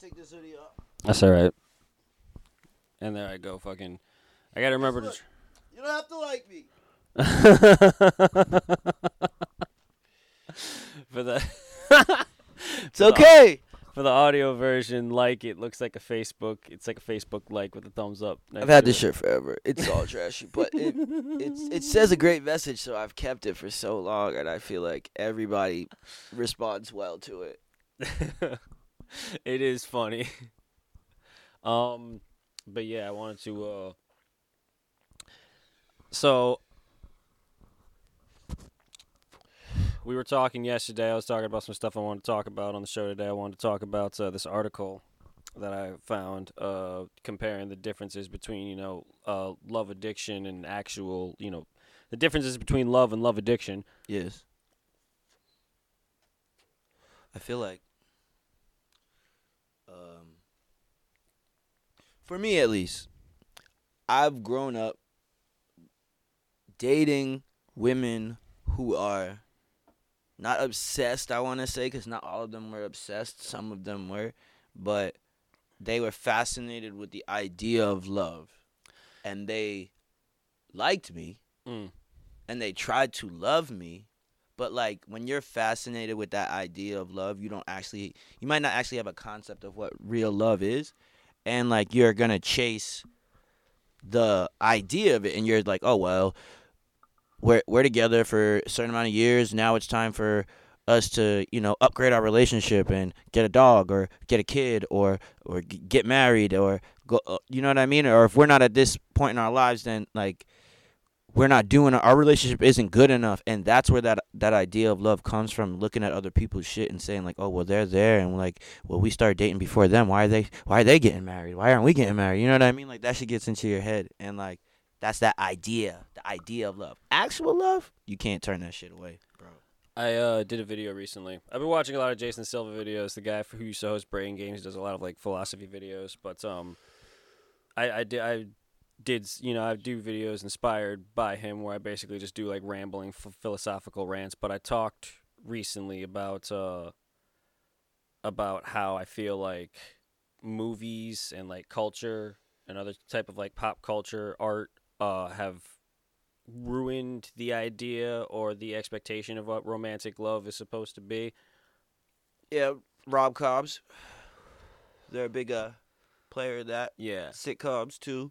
take this hoodie off. That's all right. And there I go, fucking. I gotta remember to. Look, You don't have to like me. for the It's okay. for the audio version, like it looks like a Facebook. It's like a Facebook like with a thumbs up. next I've had this it. shirt forever. It's all trashy, but it it's, it says a great message, so I've kept it for so long, and I feel like everybody responds well to it. it is funny. Um, but yeah, I wanted to. uh So we were talking yesterday. I was talking about some stuff I wanted to talk about on the show today. I wanted to talk about uh, this article that I found uh, comparing the differences between you know uh, love addiction and actual you know the differences between love and love addiction. Yes. I feel like um for me at least I've grown up dating women who are not obsessed, I want to say cuz not all of them were obsessed, some of them were, but they were fascinated with the idea of love. And they liked me. Mm. and they tried to love me. But like when you're fascinated with that idea of love you don't actually you might not actually have a concept of what real love is and like you're gonna chase the idea of it and you're like oh well we're we're together for a certain amount of years. Now it's time for us to you know upgrade our relationship and get a dog or get a kid or or get married or go uh, you know what i mean? Or if we're not at this point in our lives then like we're not doing our relationship isn't good enough. And that's where that that idea of love comes from looking at other people's shit and saying like oh well they're there. And like well we started dating before them. Why are they why are they getting married? Why aren't we getting married? You know what i mean? Like that shit gets into your head. And like that's that idea the idea of love. Actual love? You can't turn that shit away bro. I uh, did a video recently. I've been watching a lot of Jason Silva videos. The guy for who used to host Brain Games does a lot of like philosophy videos. But um, I I did I did you know I do videos inspired by him where I basically just do like rambling f- philosophical rants. But I talked recently about uh about how I feel like movies and like culture and other type of like pop culture art uh have ruined the idea or the expectation of what romantic love is supposed to be. yeah rom-coms they're a big uh player of that Yeah. sitcoms too.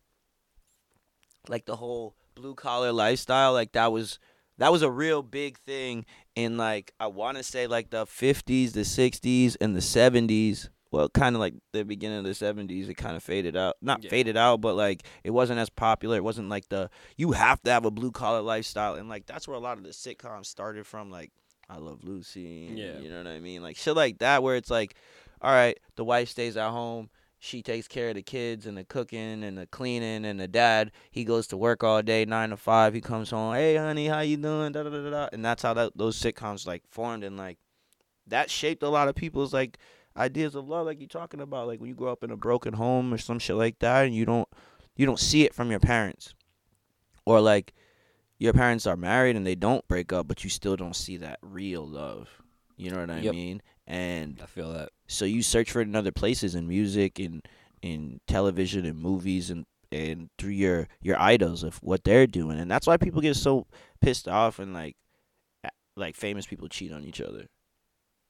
Like the whole blue collar lifestyle, like that was that was a real big thing in like I want to say like the 50s, the 60s and the 70s. Well, kind of like the beginning of the 70s, it kind of faded out. Not Yeah. faded out, but like it wasn't as popular. It wasn't like the you have to have a blue collar lifestyle and like that's where a lot of the sitcoms started from like I Love Lucy. and Yeah. You know what I mean? Like shit like that where it's like all right, the wife stays at home she takes care of the kids and the cooking and the cleaning and the dad he goes to work all day nine to five he comes home hey honey how you doing? Da, da, da, da, and that's how that, those sitcoms like formed and like that shaped a lot of people's like ideas of love like you're talking about like when you grow up in a broken home or some shit like that and you don't you don't see it from your parents. Or like your parents are married and they don't break up but you still don't see that real love. You know what i Yep. mean? And I feel that. So you search for it in other places in music and in television and movies and and through your your idols of what they're doing. And that's why people get so pissed off and like like famous people cheat on each other.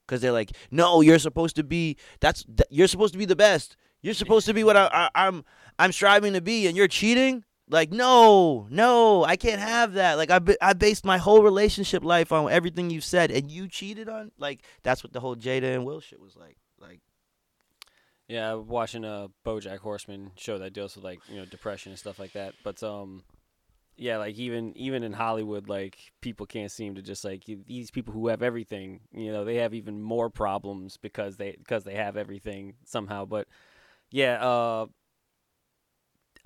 Because they're like no you're supposed to be that's th- you're supposed to be the best. You're supposed to be what I, I, i'm i'm striving to be and you're cheating? Like no no i can't have that. Like I, I based my whole relationship life on everything you've said and you cheated on like that's what the whole jada and will shit was like Yeah, watching a BoJack Horseman show that deals with like you know depression and stuff like that. But um, yeah, like even even in Hollywood, like people can't seem to just like these people who have everything. You know, they have even more problems because they because they have everything somehow. But yeah,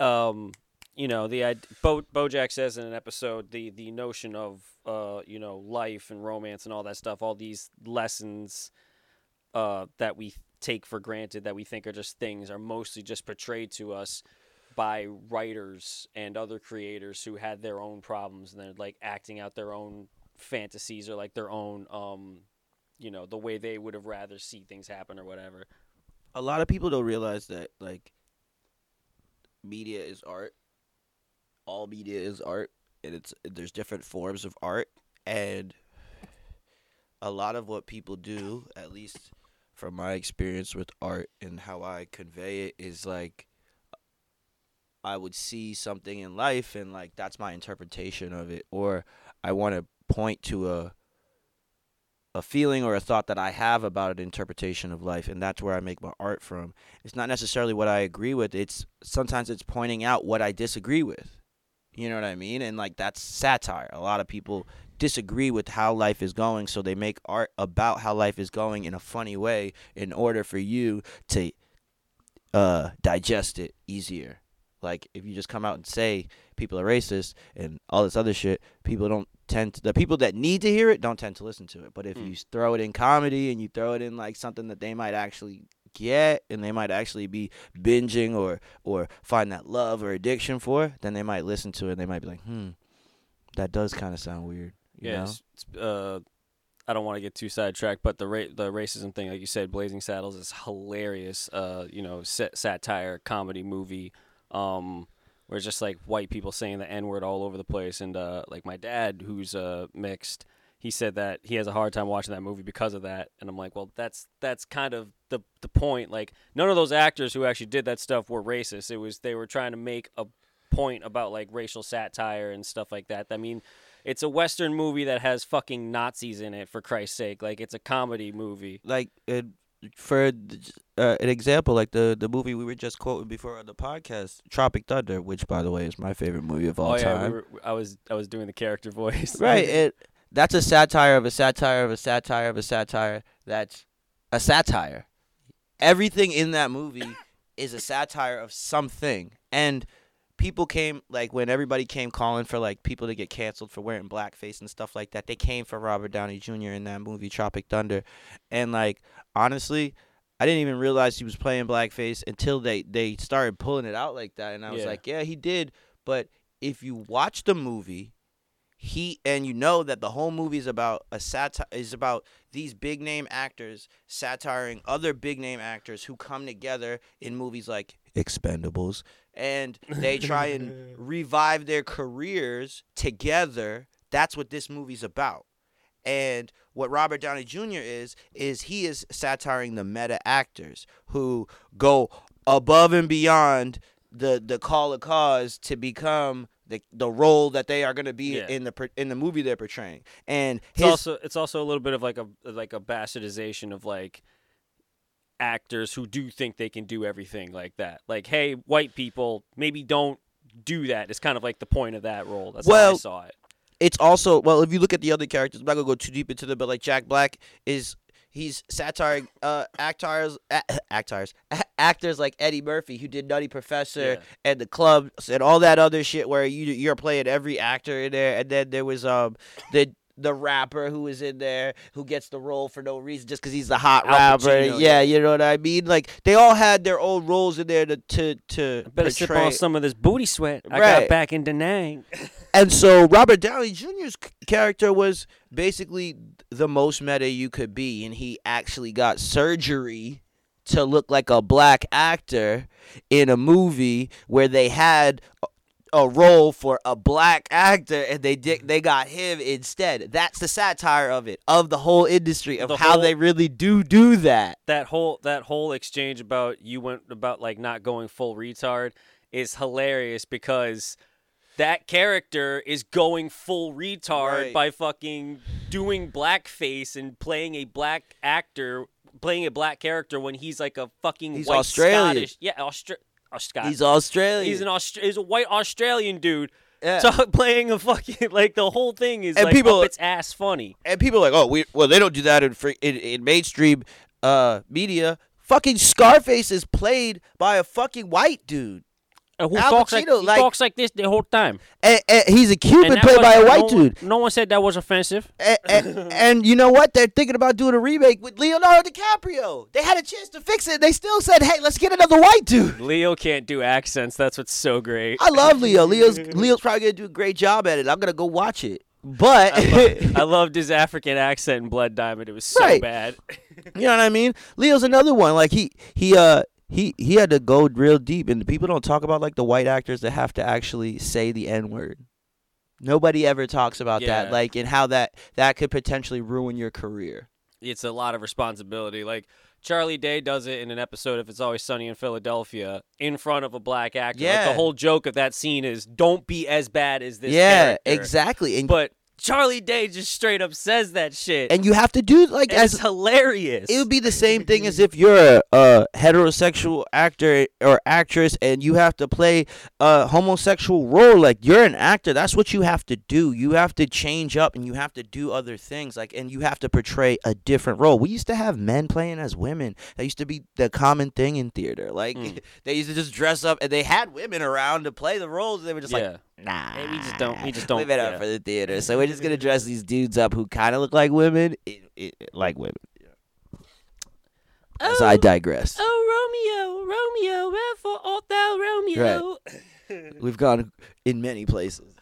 uh, um, you know the Bo BoJack says in an episode the the notion of uh you know life and romance and all that stuff, all these lessons uh that we take for granted that we think are just things are mostly just portrayed to us by writers and other creators who had their own problems and they're like acting out their own fantasies or like their own um you know the way they would have rather see things happen or whatever a lot of people don't realize that like media is art. All media is art, and it's there's different forms of art, and a lot of what people do, at least from my experience with art and how I convey it, is like I would see something in life, and like that's my interpretation of it, or I want to point to a a feeling or a thought that I have about an interpretation of life, and that's where I make my art from. It's not necessarily what I agree with. It's sometimes it's pointing out what I disagree with. You know what I mean? And like that's satire. A lot of people disagree with how life is going, so they make art about how life is going in a funny way in order for you to uh, digest it easier. Like if you just come out and say people are racist and all this other shit, people don't tend to, the people that need to hear it don't tend to listen to it. But if Mm. you throw it in comedy and you throw it in like something that they might actually get and they might actually be binging or or find that love or addiction for, then they might listen to it and they might be like, "Hmm, that does kind of sound weird." You yeah, know? it's, it's, uh, I don't want to get too sidetracked, but the ra- the racism thing, like you said, Blazing Saddles is hilarious. Uh, you know, sat- satire comedy movie. Um, where it's just like white people saying the n word all over the place, and uh, like my dad, who's uh mixed, he said that he has a hard time watching that movie because of that, and I'm like, well, that's that's kind of the the point. Like, none of those actors who actually did that stuff were racist. It was they were trying to make a point about like racial satire and stuff like that. I mean, it's a western movie that has fucking Nazis in it for Christ's sake. Like it's a comedy movie. like it, for uh, an example, like the the movie we were just quoting before on the podcast, Tropic Thunder, which by the way is my favorite movie of all oh yeah, time. we were, I was I was doing the character voice. Right. It that's a satire of a satire of a satire of a satire. That's a satire. Everything in that movie is a satire of something. And people came like when everybody came calling for like people to get canceled for wearing blackface and stuff like that. They came for Robert Downey Jr. in that movie Tropic Thunder. And like honestly, I didn't even realize he was playing blackface until they they started pulling it out like that and I was Yeah. like, yeah, he did. But if you watch the movie, he and you know that the whole movie is about a satire is about these big name actors satiring other big name actors who come together in movies like Expendables and they try and revive their careers together. That's what this movie's about. And what Robert Downey Jr. is is he is satiring the meta actors who go above and beyond the the call of cause to become the the role that they are going to be Yeah. in the in the movie they're portraying. And It's his also it's also a little bit of like a like a bastardization of like actors who do think they can do everything like that. Like, hey, white people, maybe don't do that. It's kind of like the point of that role. That's how I Well, saw it. it's also well if you look at the other characters i'm not gonna go too deep into them but like jack black is he's satiring uh actors a- actors actors like eddie murphy who did nutty professor Yeah. and the Klumps and all that other shit where you you're playing every actor in there and then there was um the the rapper who was in there who gets the role for no reason just because he's the hot rapper Pacino, yeah yeah. you know what i mean like they all had their own roles in there to to to Better sip portray- on some of this booty sweat. I got back in Da Nang. And so Robert Downey Jr.'s character was basically the most meta you could be, and he actually got surgery to look like a black actor in a movie where they had a- role for a black actor and they did they got him instead. That's the satire of it, of the whole industry of The how whole- they really do do that. that whole that whole exchange about you went about like not going full retard is hilarious because that character is going full retard Right. by fucking doing blackface and playing a black actor playing a black character when he's like a fucking He's white Australian. Scottish yeah Austra- Scott. He's Australian. he's an Austra- he's a white Australian dude Yeah. so playing a fucking like the whole thing is And like people- its ass funny and people are like, oh, we well, they don't do that in free, in, in mainstream uh media. Fucking Scarface is played by a fucking white dude, who Al talks like Pacino, he like- talks like this the whole time and, and he's a Cuban played by a white one- dude. no one said that was offensive And, and, and you know what? They're thinking about doing a remake with Leonardo DiCaprio. They had a chance to fix it. They still said, "Hey, let's get another white dude." Leo can't do accents. That's what's so great. I love Leo. Leo's Leo's probably gonna do a great job at it. I'm gonna go watch it. but I loved his African accent in Blood Diamond. It was so Right. bad. you know what I mean? Leo's another one. Like he he uh he he had to go real deep, and people don't talk about like the white actors that have to actually say the n word. Nobody ever talks about Yeah. that, like, and how that that could potentially ruin your career. it's a lot of responsibility. Like Charlie Day does it in an episode of It's Always Sunny in Philadelphia in front of a black actor. Like, Yeah. the whole joke of that scene is don't be as bad as this yeah, character. exactly. And But Charlie Day just straight up says that shit. and you have to do like And as it's hilarious. it would be the same thing as if you're a, a heterosexual actor or actress and you have to play a homosexual role like you're an actor that's what you have to do you have to change up and you have to do other things like and you have to portray a different role we used to have men playing as women that used to be the common thing in theater like Mm. they used to just dress up and they had women around to play the roles they were just yeah. like nah Hey, we just don't- we just don't- live it up yeah. for the theater so we're just gonna dress these dudes up who kind of look like women it, it, like women so I digress. Oh, Romeo, Romeo, wherefore art thou, Romeo? Right. We've gone in many places.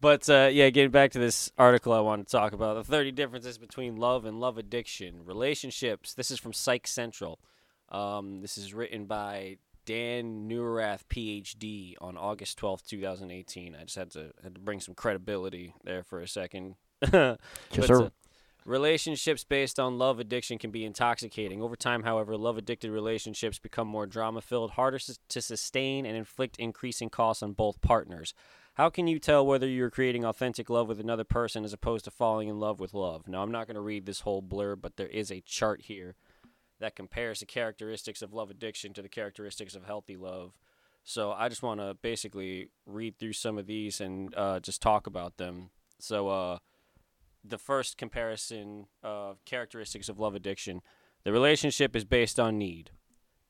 But uh, yeah, getting back to this article I want to talk about the 30 differences between love and love addiction, relationships. This is from Psych Central. Um, this is written by Dan Neuharth, PhD, on August 12th, 2018. I just had to had to bring some credibility there for a second. Yes, sir. uh, relationships based on love addiction can be intoxicating. Over time, however, love addicted relationships become more drama filled, harder s- to sustain, and inflict increasing costs on both partners. How can you tell whether you're creating authentic love with another person as opposed to falling in love with love? Now, I'm not going to read this whole blurb, but there is a chart here that compares the characteristics of love addiction to the characteristics of healthy love. So I just want to basically read through some of these and uh, just talk about them. So, uh, the first comparison of characteristics of love addiction the relationship is based on need.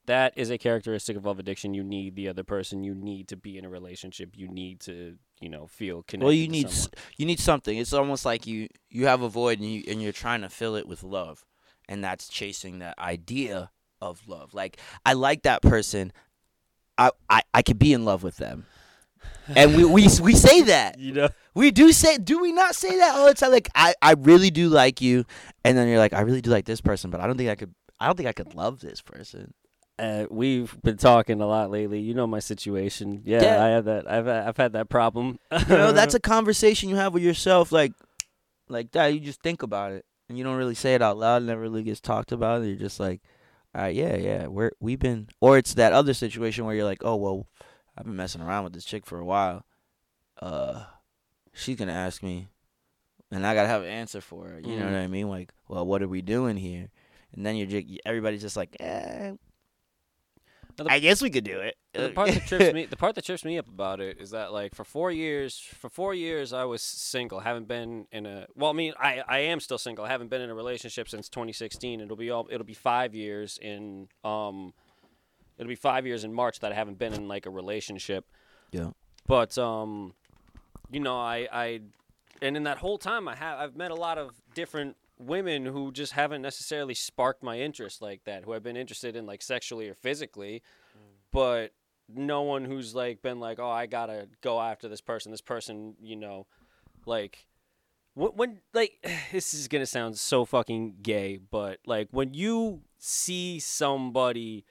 That is a characteristic of love addiction. You need the other person. You need to be in a relationship. You need to, you know, feel connected. Well, you need s- you need something. It's almost like you you have a void and you and you're trying to fill it with love, and that's chasing that idea of love. Like I like that person, I I, I could be in love with them, and we we we say that You know, we do say do we not say that all the time? Like I I really do like you, and then you're like I really do like this person, but I don't think I could I don't think I could love this person. uh, we've been talking a lot lately. You know my situation. Yeah, Yeah. I have that. I've I've had that problem. You know, that's a conversation you have with yourself, like, like that. You just think about it, and you don't really say it out loud. It never really gets talked about. You're just like, all right, yeah, yeah, we're we've been, or it's that other situation where you're like, oh well, I've been messing around with this chick for a while. Uh, she's gonna ask me, and I gotta have an answer for her. You know Mhm. what I mean? Like, well, what are we doing here? And then you're just, everybody's just like, eh, Now the- I guess we could do it. the part that trips me the part that trips me up about it is that like for four years for four years I was single haven't been in a well I mean I, I am still single I haven't been in a relationship since 2016 it'll be all it'll be five years in um it'll be five years in March that I haven't been in like a relationship Yeah. but um you know I I and in that whole time I have I've met a lot of different women who just haven't necessarily sparked my interest like that who I've been interested in like sexually or physically mm. but no one who's like been like oh I gotta go after this person. This person you know like when, when like this is gonna sound so fucking gay but like when you see somebody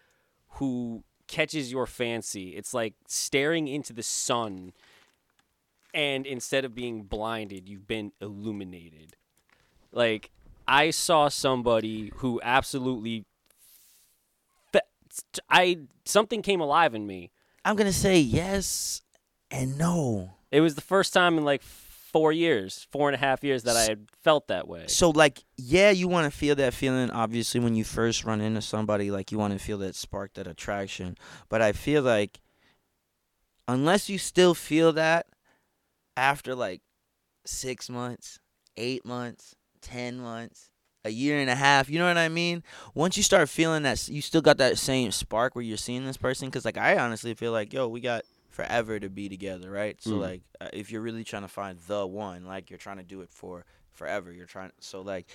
who catches your fancy it's like staring into the sun and instead of being blinded you've been illuminated. Like i saw somebody who absolutely i something came alive in me I'm gonna say yes and no. it was the first time in like four years four and a half years that i had felt that way So like, yeah, you want to feel that feeling. Obviously, when you first run into somebody, like you want to feel that spark, that attraction. But I feel like, unless you still feel that after like six months, eight months, ten months, a year and a half, you know what I mean? Once you start feeling that, you still got that same spark where you're seeing this person. Because like, I honestly feel like, yo, we got forever to be together, right? So Mm. like, uh, if you're really trying to find the one, like you're trying to do it for forever. You're trying so like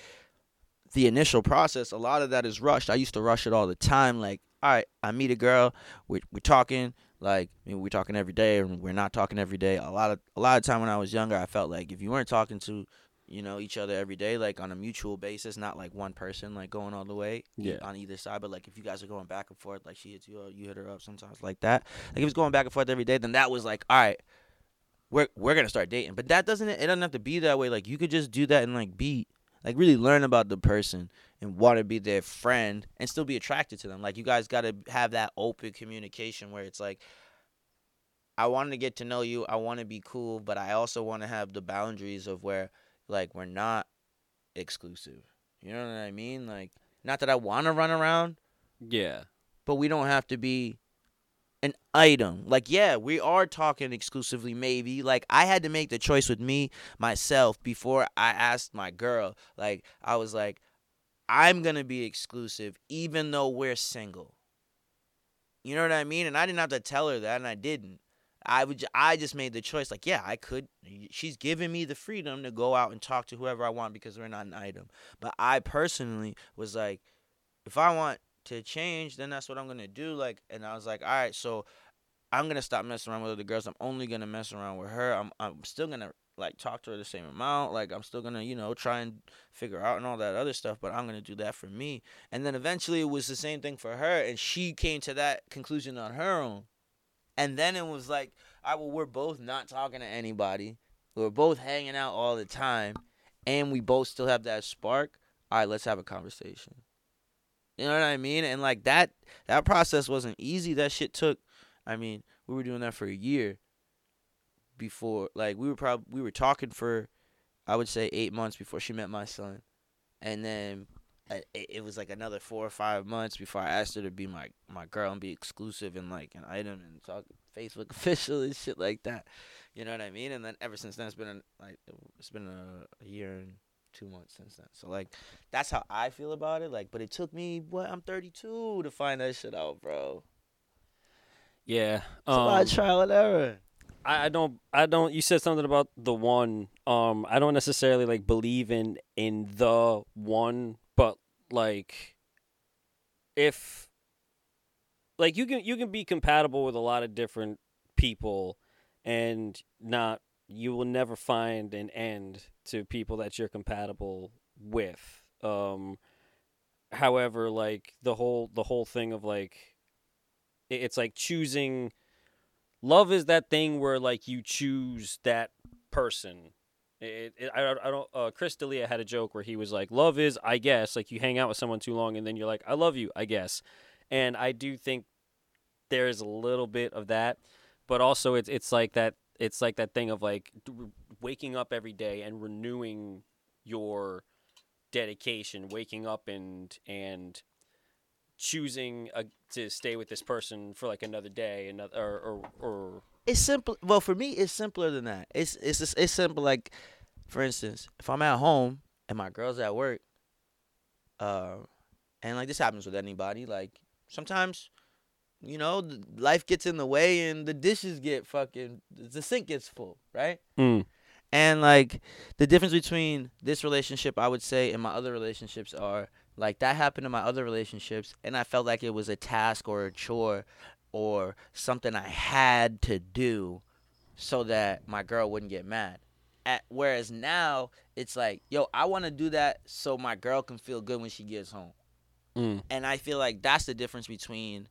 the initial process, a lot of that is rushed. I used to rush it all the time. Like, all right, I meet a girl, we're, we're talking, Like I mean, we're talking every day, and we're not talking every day. A lot of a lot of time when I was younger, I felt like if you weren't talking to, you know, each other every day, like on a mutual basis, not like one person like going all the way Yeah. on either side, but like if you guys are going back and forth, like she hits you, up, you hit her up sometimes like that. Like if it's going back and forth every day, then that was like, all right, we're we're gonna start dating. But that doesn't it doesn't have to be that way. Like you could just do that and like be like really learn about the person and want to be their friend and still be attracted to them. Like you guys got to have that open communication where it's like I want to get to know you, I want to be cool, but I also want to have the boundaries of where like we're not exclusive. You know what I mean? Like not that I want to run around, Yeah. but we don't have to be an item. Like, yeah, we are talking exclusively, maybe. Like, I had to make the choice with me, myself, before I asked my girl. Like, I was like, I'm going to be exclusive, even though we're single. You know what I mean? And I didn't have to tell her that, and I didn't. I would. I just made the choice. Like, yeah, I could. She's giving me the freedom to go out and talk to whoever I want because we're not an item. But I personally was like, if I want to change, then that's what I'm gonna do. Like, and I was like, all right, so I'm gonna stop messing around with other girls. I'm only gonna mess around with her. I'm I'm still gonna like talk to her the same amount. Like, I'm still gonna you know try and figure out and all that other stuff. But I'm gonna do that for me. And then eventually it was the same thing for her, and she came to that conclusion on her own. And then it was like, right, well, we're both not talking to anybody. We're both hanging out all the time, and we both still have that spark. All right, let's have a conversation. You know what I mean? And like that that process wasn't easy. That shit took I mean, we were doing that for a year before like we were probably we were talking for I would say 8 months before she met my son. And then it, was like another 4 or 5 months before I asked her to be my my girl and be exclusive and like an item and talk Facebook official and shit like that. You know what I mean? And then ever since then it's been a, like it's been a, a year and 2 months since then. So like that's how I feel about it. Like, but it took me what I'm 32 to find that shit out, bro. Yeah. It's a lot Um, of trial and error. I, I don't I don't you said something about the one. Um I don't necessarily like believe in in the one, but like if like you can you can be compatible with a lot of different people and not you will never find an end to people that you're compatible with. Um however like the whole the whole thing of like it's like choosing love is that thing where like you choose that person it, it, I, I don't uh, chris D'Elia had a joke where he was like love is i guess like you hang out with someone too long and then you're like i love you i guess and i do think there is a little bit of that but also it's it's like that it's like that thing of like waking up every day and renewing your dedication waking up and and choosing a, to stay with this person for like another day another or or, or It's simple. Well, for me, it's simpler than that. It's it's it's simple. Like, for instance, if I'm at home and my girl's at work, uh, and like this happens with anybody. Like sometimes, you know, life gets in the way and the dishes get fucking the sink gets full, right? Mm. And like the difference between this relationship, I would say, and my other relationships are like that happened in my other relationships, and I felt like it was a task or a chore or something I had to do so that my girl wouldn't get mad. At, whereas now it's like, yo, I want to do that so my girl can feel good when she gets home Mm. and I feel like that's the difference between,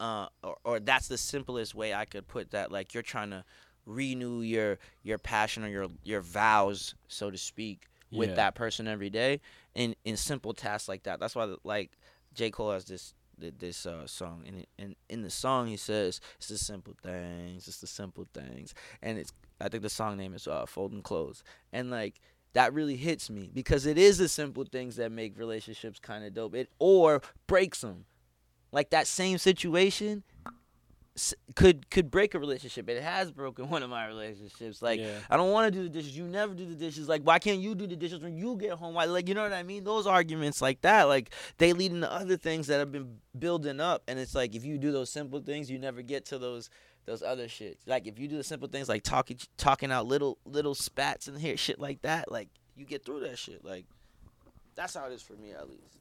uh, or, or that's the simplest way I could put that. Like you're trying to renew your your passion or your your vows, so to speak, with Yeah. that person every day, in in simple tasks like that. That's why like J Cole has this this uh, song, and in in the song he says it's the simple things, it's the simple things, and it's I think the song name is uh, Folding Clothes, and like that really hits me because it is the simple things that make relationships kind of dope. It or breaks them. Like that same situation could could break a relationship. It has broken one of my relationships. Like Yeah. I don't want to do the dishes. You never do the dishes. Like why can't you do the dishes when you get home? Why like you know what I mean? Those arguments like that, like they lead into other things that have been building up. And it's like if you do those simple things, you never get to those those other shits. Like if you do the simple things like talking talking out little little spats in here, shit like that, like you get through that shit. Like that's how it is for me at least.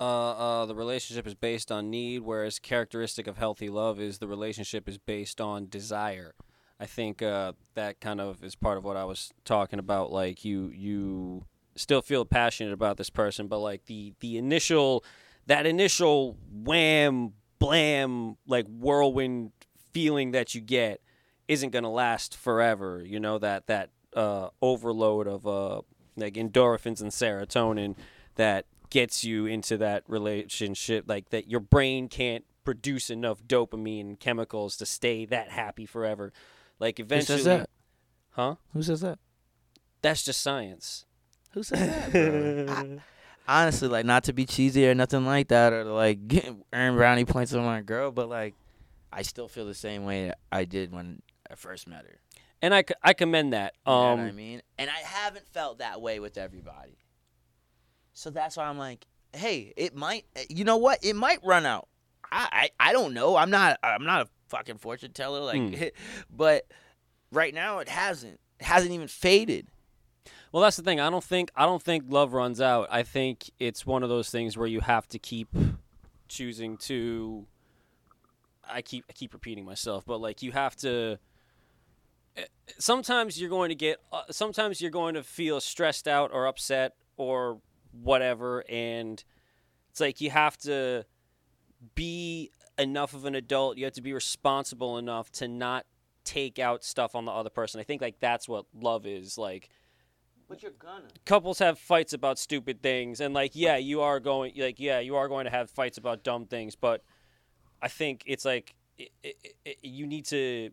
uh, uh, the relationship is based on need, whereas characteristic of healthy love is the relationship is based on desire. I think uh, that kind of is part of what I was talking about. Like you, you still feel passionate about this person, but like the the initial, that initial wham blam like whirlwind feeling that you get isn't gonna last forever. You know that that uh, overload of uh, like endorphins and serotonin that gets you into that relationship like that your brain can't produce enough dopamine chemicals to stay that happy forever like eventually Who says that? huh Who says that? that's just science Who says that? Honestly, like not to be cheesy or nothing like that, or to, like get, earn brownie points on my girl, but like I still feel the same way I did when I first met her. and I, I commend that You know um what I mean? And I haven't felt that way with everybody. So that's why I'm like, hey, it might. You know what? It might run out. I I, I don't know. I'm not I'm not a fucking fortune teller. Like, Hmm. but right now it hasn't. It hasn't even faded. Well, that's the thing. I don't think I don't think love runs out. I think it's one of those things where you have to keep choosing to. I keep I keep repeating myself, but like you have to. eh, Sometimes you're going to get. Uh, sometimes you're going to feel stressed out or upset or whatever, and it's like you have to be enough of an adult. You have to be responsible enough to not take out stuff on the other person. I think like that's what love is like But you're gonna. couples have fights about stupid things and like yeah you are going like yeah you are going to have fights about dumb things but i think it's like i i i you need to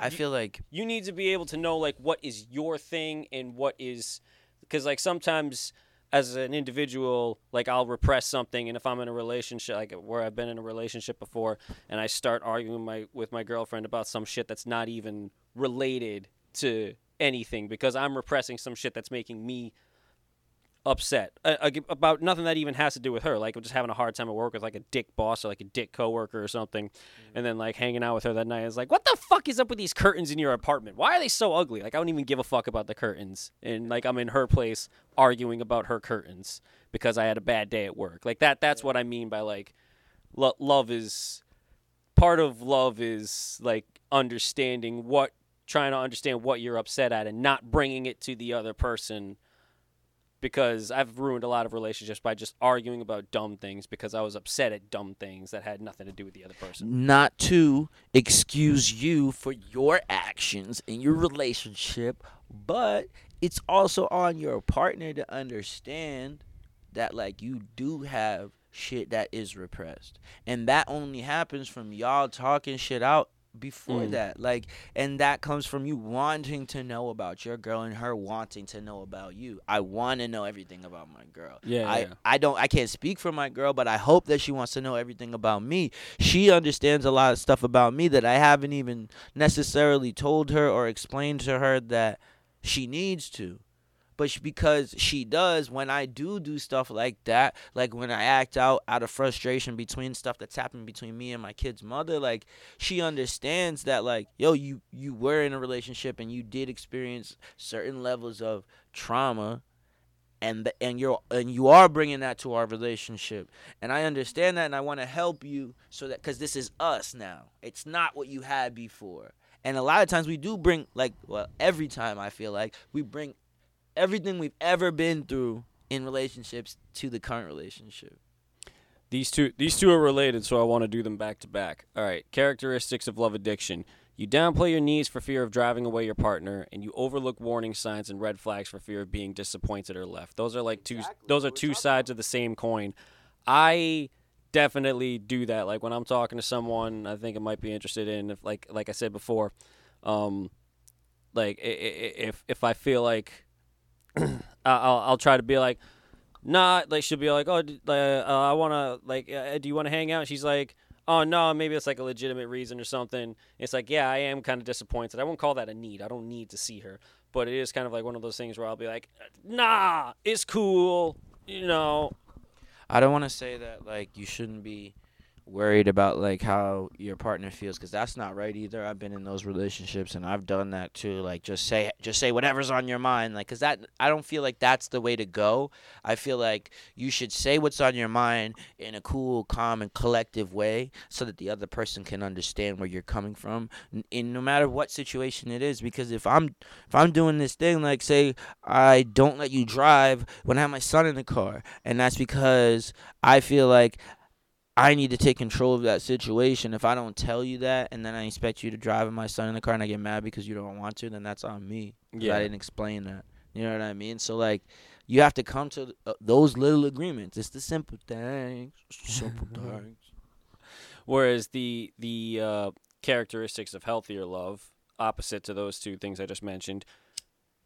I feel like you need to be able to know like what is your thing and what is because like sometimes as an individual like i'll repress something and if i'm in a relationship like where i've been in a relationship before and i start arguing my with my girlfriend about some shit that's not even related to anything because i'm repressing some shit that's making me upset uh, uh, about nothing that even has to do with her like i'm just having a hard time at work with like a dick boss or like a dick coworker or something. And then like hanging out with her that night is like what the fuck is up with these curtains in your apartment? Why are they so ugly? Like i don't even give a fuck about the curtains. And like i'm in her place arguing about her curtains because i had a bad day at work. Like that that's what i mean by like lo- love is part of love is like understanding what trying to understand what you're upset at and not bringing it to the other person because I've ruined a lot of relationships by just arguing about dumb things because I was upset at dumb things that had nothing to do with the other person. not to excuse you for your actions in your relationship, but it's also on your partner to understand that like you do have shit that is repressed. And that only happens from y'all talking shit out before Mm. that. Like and that comes from you wanting to know about your girl and her wanting to know about you. I want to know everything about my girl. Yeah, I, yeah. I don't I can't speak for my girl, but I hope that she wants to know everything about me. She understands a lot of stuff about me that I haven't even necessarily told her or explained to her that she needs to. But because she does, when I do do stuff like that, like when I act out out of frustration between stuff that's happening between me and my kid's mother, like she understands that, like, yo, you you were in a relationship and you did experience certain levels of trauma, and the, and you're and you are bringing that to our relationship. And i understand that and i want to help you so that because this is us now. It's not what you had before. And a lot of times we do bring like well every time i feel like we bring everything we've ever been through in relationships to the current relationship These two these two are related, so I want to do them back to back. All right, characteristics of love addiction. You downplay your needs for fear of driving away your partner, and you overlook warning signs and red flags for fear of being disappointed or left. Those are like two Exactly those are two sides of the same coin. I definitely do that. Like when I'm talking to someone, I think I might be interested in if like like I said before, um, like if if I feel like I'll I'll try to be like, nah, like she'll be like, oh, uh, I want to like, uh, do you want to hang out? She's like, oh no, maybe it's like a legitimate reason or something. It's like, yeah, I am kind of disappointed. I won't call that a need. I don't need to see her, but it is kind of like one of those things where I'll be like, nah, it's cool, you know. i don't want to say that like you shouldn't be worried about like how your partner feels because that's not right either. I've been in those relationships and i've done that too like just say just say whatever's on your mind like because that i don't feel like that's the way to go. I feel like you should say what's on your mind in a cool calm and collective way so that the other person can understand where you're coming from in no matter what situation it is. Because if i'm if i'm doing this thing like say i don't let you drive when i have my son in the car and that's because i feel like I need to take control of that situation. If I don't tell you that, and then I expect you to drive my son in the car, and I get mad because you don't want to, then that's on me. Yeah. I didn't explain that. You know what I mean? So like, you have to come to uh, those little agreements. It's the simple things. Simple things. Whereas the the uh, characteristics of healthier love, opposite to those two things I just mentioned,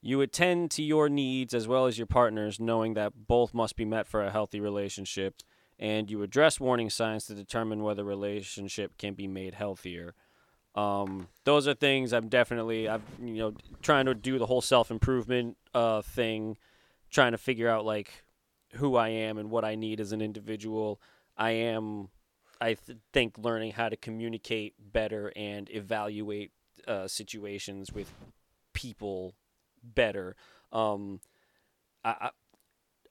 you attend to your needs as well as your partner's, knowing that both must be met for a healthy relationship, and you address warning signs to determine whether relationship can be made healthier. Um, those are things I'm definitely I've you know trying to do the whole self improvement uh, thing, trying to figure out like who I am and what I need as an individual. I am I th- think learning how to communicate better and evaluate uh, situations with people better. Um, I,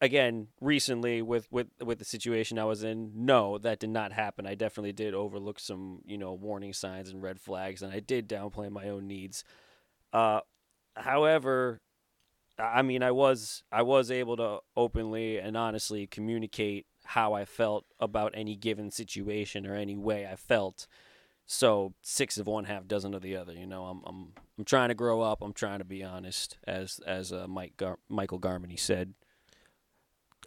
again, recently with, with with the situation I was in, no, that did not happen. I definitely did overlook some you know warning signs and red flags, and I did downplay my own needs. Uh, however, I mean, I was I was able to openly and honestly communicate how I felt about any given situation or any way I felt. So six of one, half dozen of the other. You know, I'm I'm I'm trying to grow up. I'm trying to be honest, as as uh, Mike Gar- Michael Garmany said.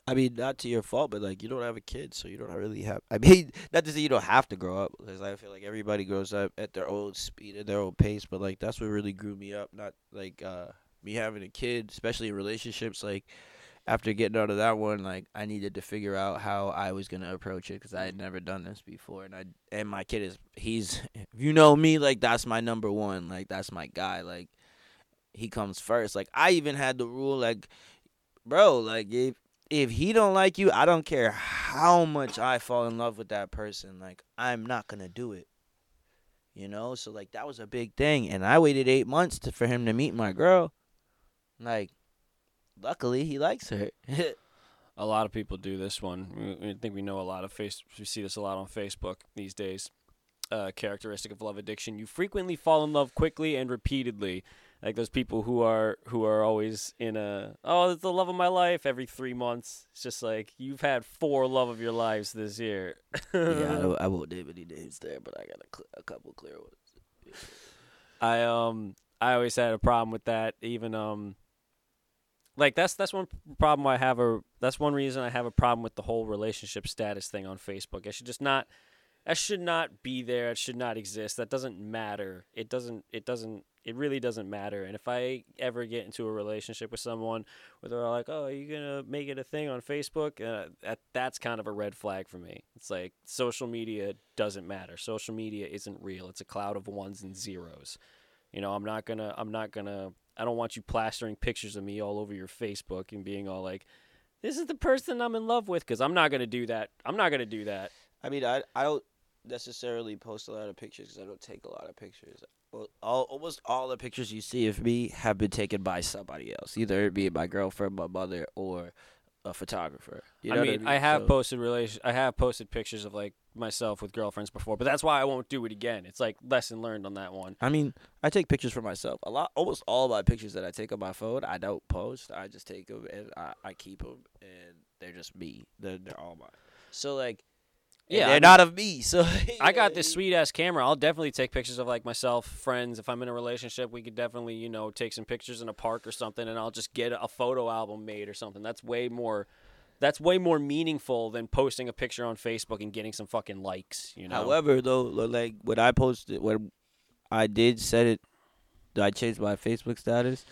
I mean, not to your fault, but like you don't have a kid, so you don't really have. I mean, not to say you don't have to grow up, because I feel like everybody grows up at their own speed, and their own pace. But like that's what really grew me up. Not like uh me having a kid, especially in relationships. Like after getting out of that one, like I needed to figure out how I was gonna approach it, because I had never done this before, and I and my kid is he's if you know me, like that's my number one, like that's my guy, like he comes first. Like I even had the rule, like bro, like if if he don't like you, I don't care how much I fall in love with that person. Like I'm not gonna do it. You know, so like that was a big thing, and I waited eight months to, for him to meet my girl. Like, luckily he likes her. A lot of people do this one. I think we know a lot of face. We see this a lot on Facebook these days. Uh, characteristic of love addiction: you frequently fall in love quickly and repeatedly. Like those people who are who are always in a oh, it's the love of my life every three months. It's just like you've had four love of your lives this year. yeah, I, I won't name any names there, but I got a, cl- a couple clear ones. I um I always had a problem with that. Even um like that's that's one problem I have a that's one reason I have a problem with the whole relationship status thing on Facebook. I should just not that should not be there. It should not exist. That doesn't matter. It doesn't it doesn't it really doesn't matter. And if I ever get into a relationship with someone where they're like, "Oh, are you to make it a thing on Facebook?" Uh, that that's kind of a red flag for me. It's like social media doesn't matter. Social media isn't real. It's a cloud of ones and zeros. You know, I'm not to I'm not to I don't want you plastering pictures of me all over your Facebook and being all like, "This is the person I'm in love with," because I'm not to do that. I'm not to do that. I mean, I I don't necessarily post a lot of pictures because I don't take a lot of pictures. Well, all almost all the pictures you see of me have been taken by somebody else, either it be my girlfriend, my mother, or a photographer. You know I what mean, I, have So- posted relation. I have posted pictures of like myself with girlfriends before, but that's why I won't do it again. It's like lesson learned on that one. I mean, I take pictures for myself. A lot, almost all my pictures that I take on my phone, I don't post. I just take them and I, I keep them, and they're just me. They're they're all mine. So like, Yeah, they're mean- not of me. So I got this sweet ass camera. I'll definitely take pictures of like myself, friends. If I'm in a relationship, we could definitely, you know, take some pictures in a park or something, and I'll just get a photo album made or something. That's way more. That's way more meaningful than posting a picture on Facebook and getting some fucking likes. You know. However, though, like when I posted, when I did set it, I changed my Facebook status.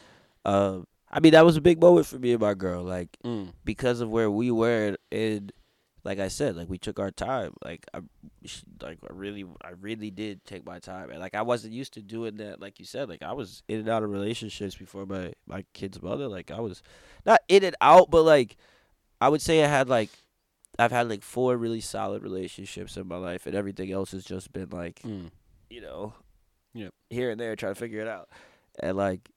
Uh, I mean, that was a big moment for me and my girl. Like Mm. because of where we were, and like I said, like we took our time. Like I, like I really, I really did take my time, and like I wasn't used to doing that. Like you said, like I was in and out of relationships before my my kid's mother. Like I was not in and out, but like I would say I had like I've had like four really solid relationships in my life, and everything else has just been like Mm. you know, Yep. here and there trying to figure it out. And like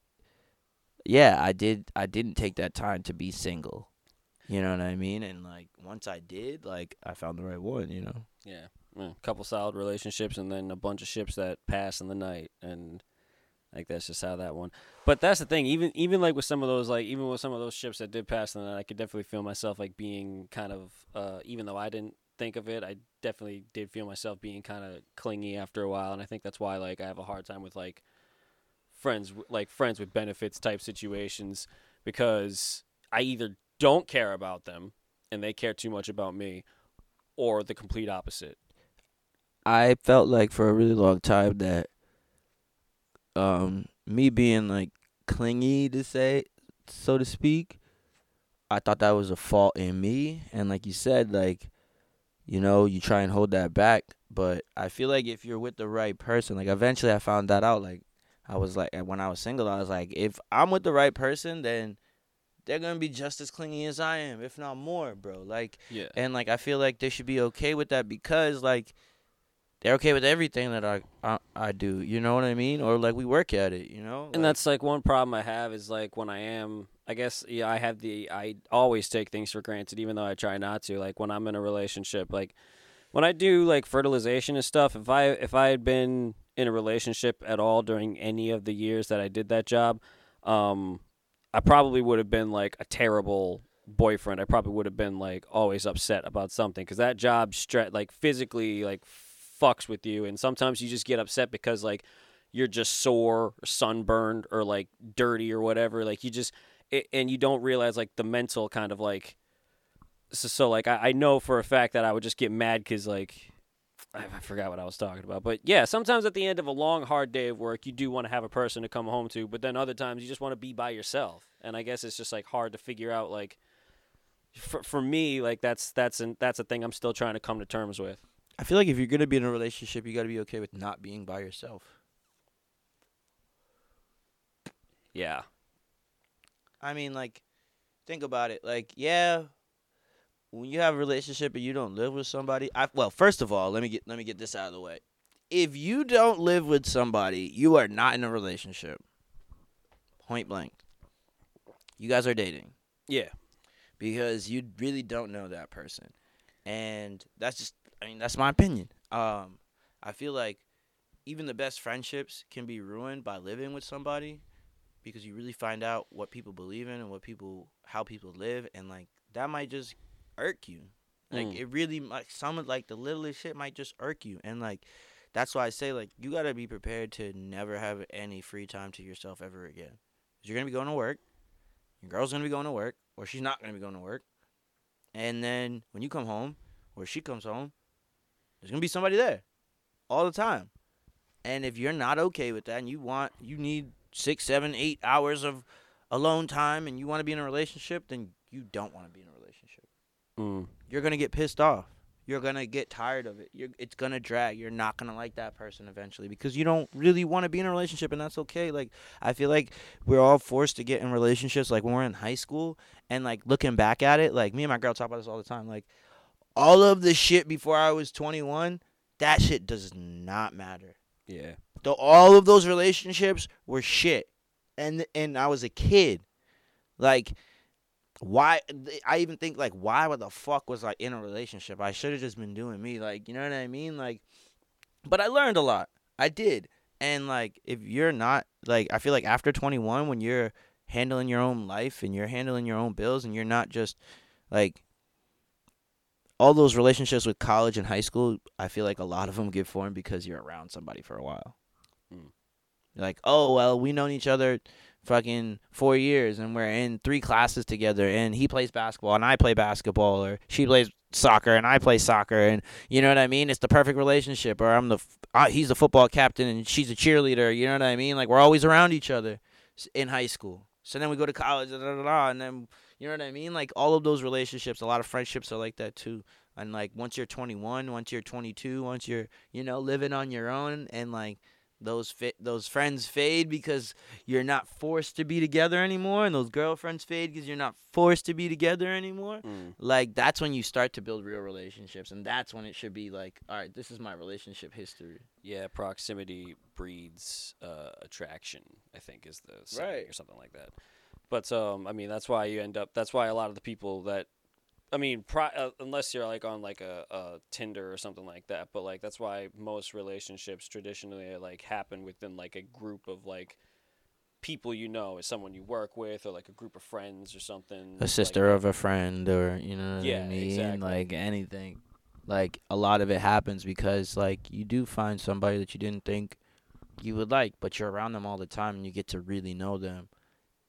yeah, I did I didn't take that time to be single. You know what I mean? And like once I did, like I found the right one, you know. Yeah. A couple solid relationships and then a bunch of ships that pass in the night and like that's just how that one. But that's the thing, even even like with some of those like even with some of those ships that did pass in the night, I could definitely feel myself like being kind of uh even though I didn't think of it, I definitely did feel myself being kind of clingy after a while and I think that's why like I have a hard time with like friends like friends with benefits type situations because I either don't care about them and they care too much about me or the complete opposite. I felt like for a really long time that um me being like clingy to say so to speak, I thought that was a fault in me and like you said like you know, you try and hold that back, but I feel like if you're with the right person, like eventually I found that out like I was like when I was single, I was like if I'm with the right person, then they're going to be just as clingy as I am, if not more, bro. Like Yeah. and like I feel like they should be okay with that because like they're okay with everything that I, I I do. You know what I mean? Or like we work at it. You know? And Like, that's like one problem I have is like when I am I guess yeah, I have the I always take things for granted even though I try not to. Like when I'm in a relationship, like when I do like fertilization and stuff, if I if I had been in a relationship at all during any of the years that I did that job, um I probably would have been like a terrible boyfriend. I probably would have been like always upset about something cuz that job stre- like physically like fucks with you and sometimes you just get upset because like you're just sore or sunburned or like dirty or whatever like you just it, and you don't realize like the mental kind of like so, so like I, I know for a fact that i would just get mad because like I, I forgot what i was talking about but yeah sometimes at the end of a long hard day of work you do want to have a person to come home to but then other times you just want to be by yourself and i guess it's just like hard to figure out like for, for me like that's that's an, that's a thing i'm still trying to come to terms with I feel like if you're gonna be in a relationship, you got to be okay with not being by yourself. yeah I mean, like, think about it. Like, yeah, when you have a relationship and you don't live with somebody, I well, first of all, let me get let me get this out of the way. If you don't live with somebody, you are not in a relationship. Point blank. You guys are dating yeah because you really don't know that person. And that's just I mean, that's my opinion. Um I feel like even the best friendships can be ruined by living with somebody because you really find out what people believe in and what people how people live and like that might just irk you. Like Mm. it really like some of like the littlest shit might just irk you and like that's why I say like you got to be prepared to never have any free time to yourself ever again. Cuz you're to be going to work. Your girl's to be going to work or she's not to be going to work. And then when you come home or she comes home, there's to be somebody there all the time. And if you're not okay with that and you want you need six, seven, eight hours of alone time and you want to be in a relationship, then you don't want to be in a relationship. Mm. You're gonna get pissed off. You're gonna get tired of it. You're, it's gonna drag. You're not gonna like that person eventually because you don't really want to be in a relationship, and that's okay. Like I feel like we're all forced to get in relationships, like when we're in high school, and like looking back at it, like me and my girl talk about this all the time. Like all of the shit before I was 21, that shit does not matter. yeah The, all of those relationships were shit, and and I was a kid. Like, why? I even think like, why what the fuck was I in a relationship? I should have just been doing me. Like, you know what I mean? Like, but I learned a lot. I did, and like, if you're not like, I feel like after 21, when you're handling your own life and you're handling your own bills, and you're not just like all those relationships with college and high school, I feel like a lot of them get formed because you're around somebody for a while. Mm. You're like, oh well, we known each other fucking four years, and we're in three classes together, and he plays basketball, and I play basketball, or she plays soccer, and I play soccer, and you know what I mean? It's the perfect relationship. Or I'm the he's the football captain, and she's a cheerleader. You know what I mean? Like we're always around each other in high school. So then we go to college, and then you know what I mean? Like all of those relationships, a lot of friendships are like that too. And like once you're 21, once you're 22, once you're you know living on your own, and like those fi- those friends fade because you're not forced to be together anymore, and those girlfriends fade because you're not forced to be together anymore. Mm. Like that's when you start to build real relationships, and that's when it should be like, all right, this is my relationship history. Yeah, proximity breeds uh, attraction. I think is the Right. or something like that. But um, I mean, that's why you end up. That's why a lot of the people that, I mean, pri- uh, unless you're like on like a, a Tinder or something like that. But like that's why most relationships traditionally like happen within like a group of like people you know, as someone you work with, or like a group of friends or something. A sister that. of a friend, or you know what Yeah, I mean, exactly. like anything. Like a lot of it happens because like you do find somebody that you didn't think you would like, but you're around them all the time, and you get to really know them.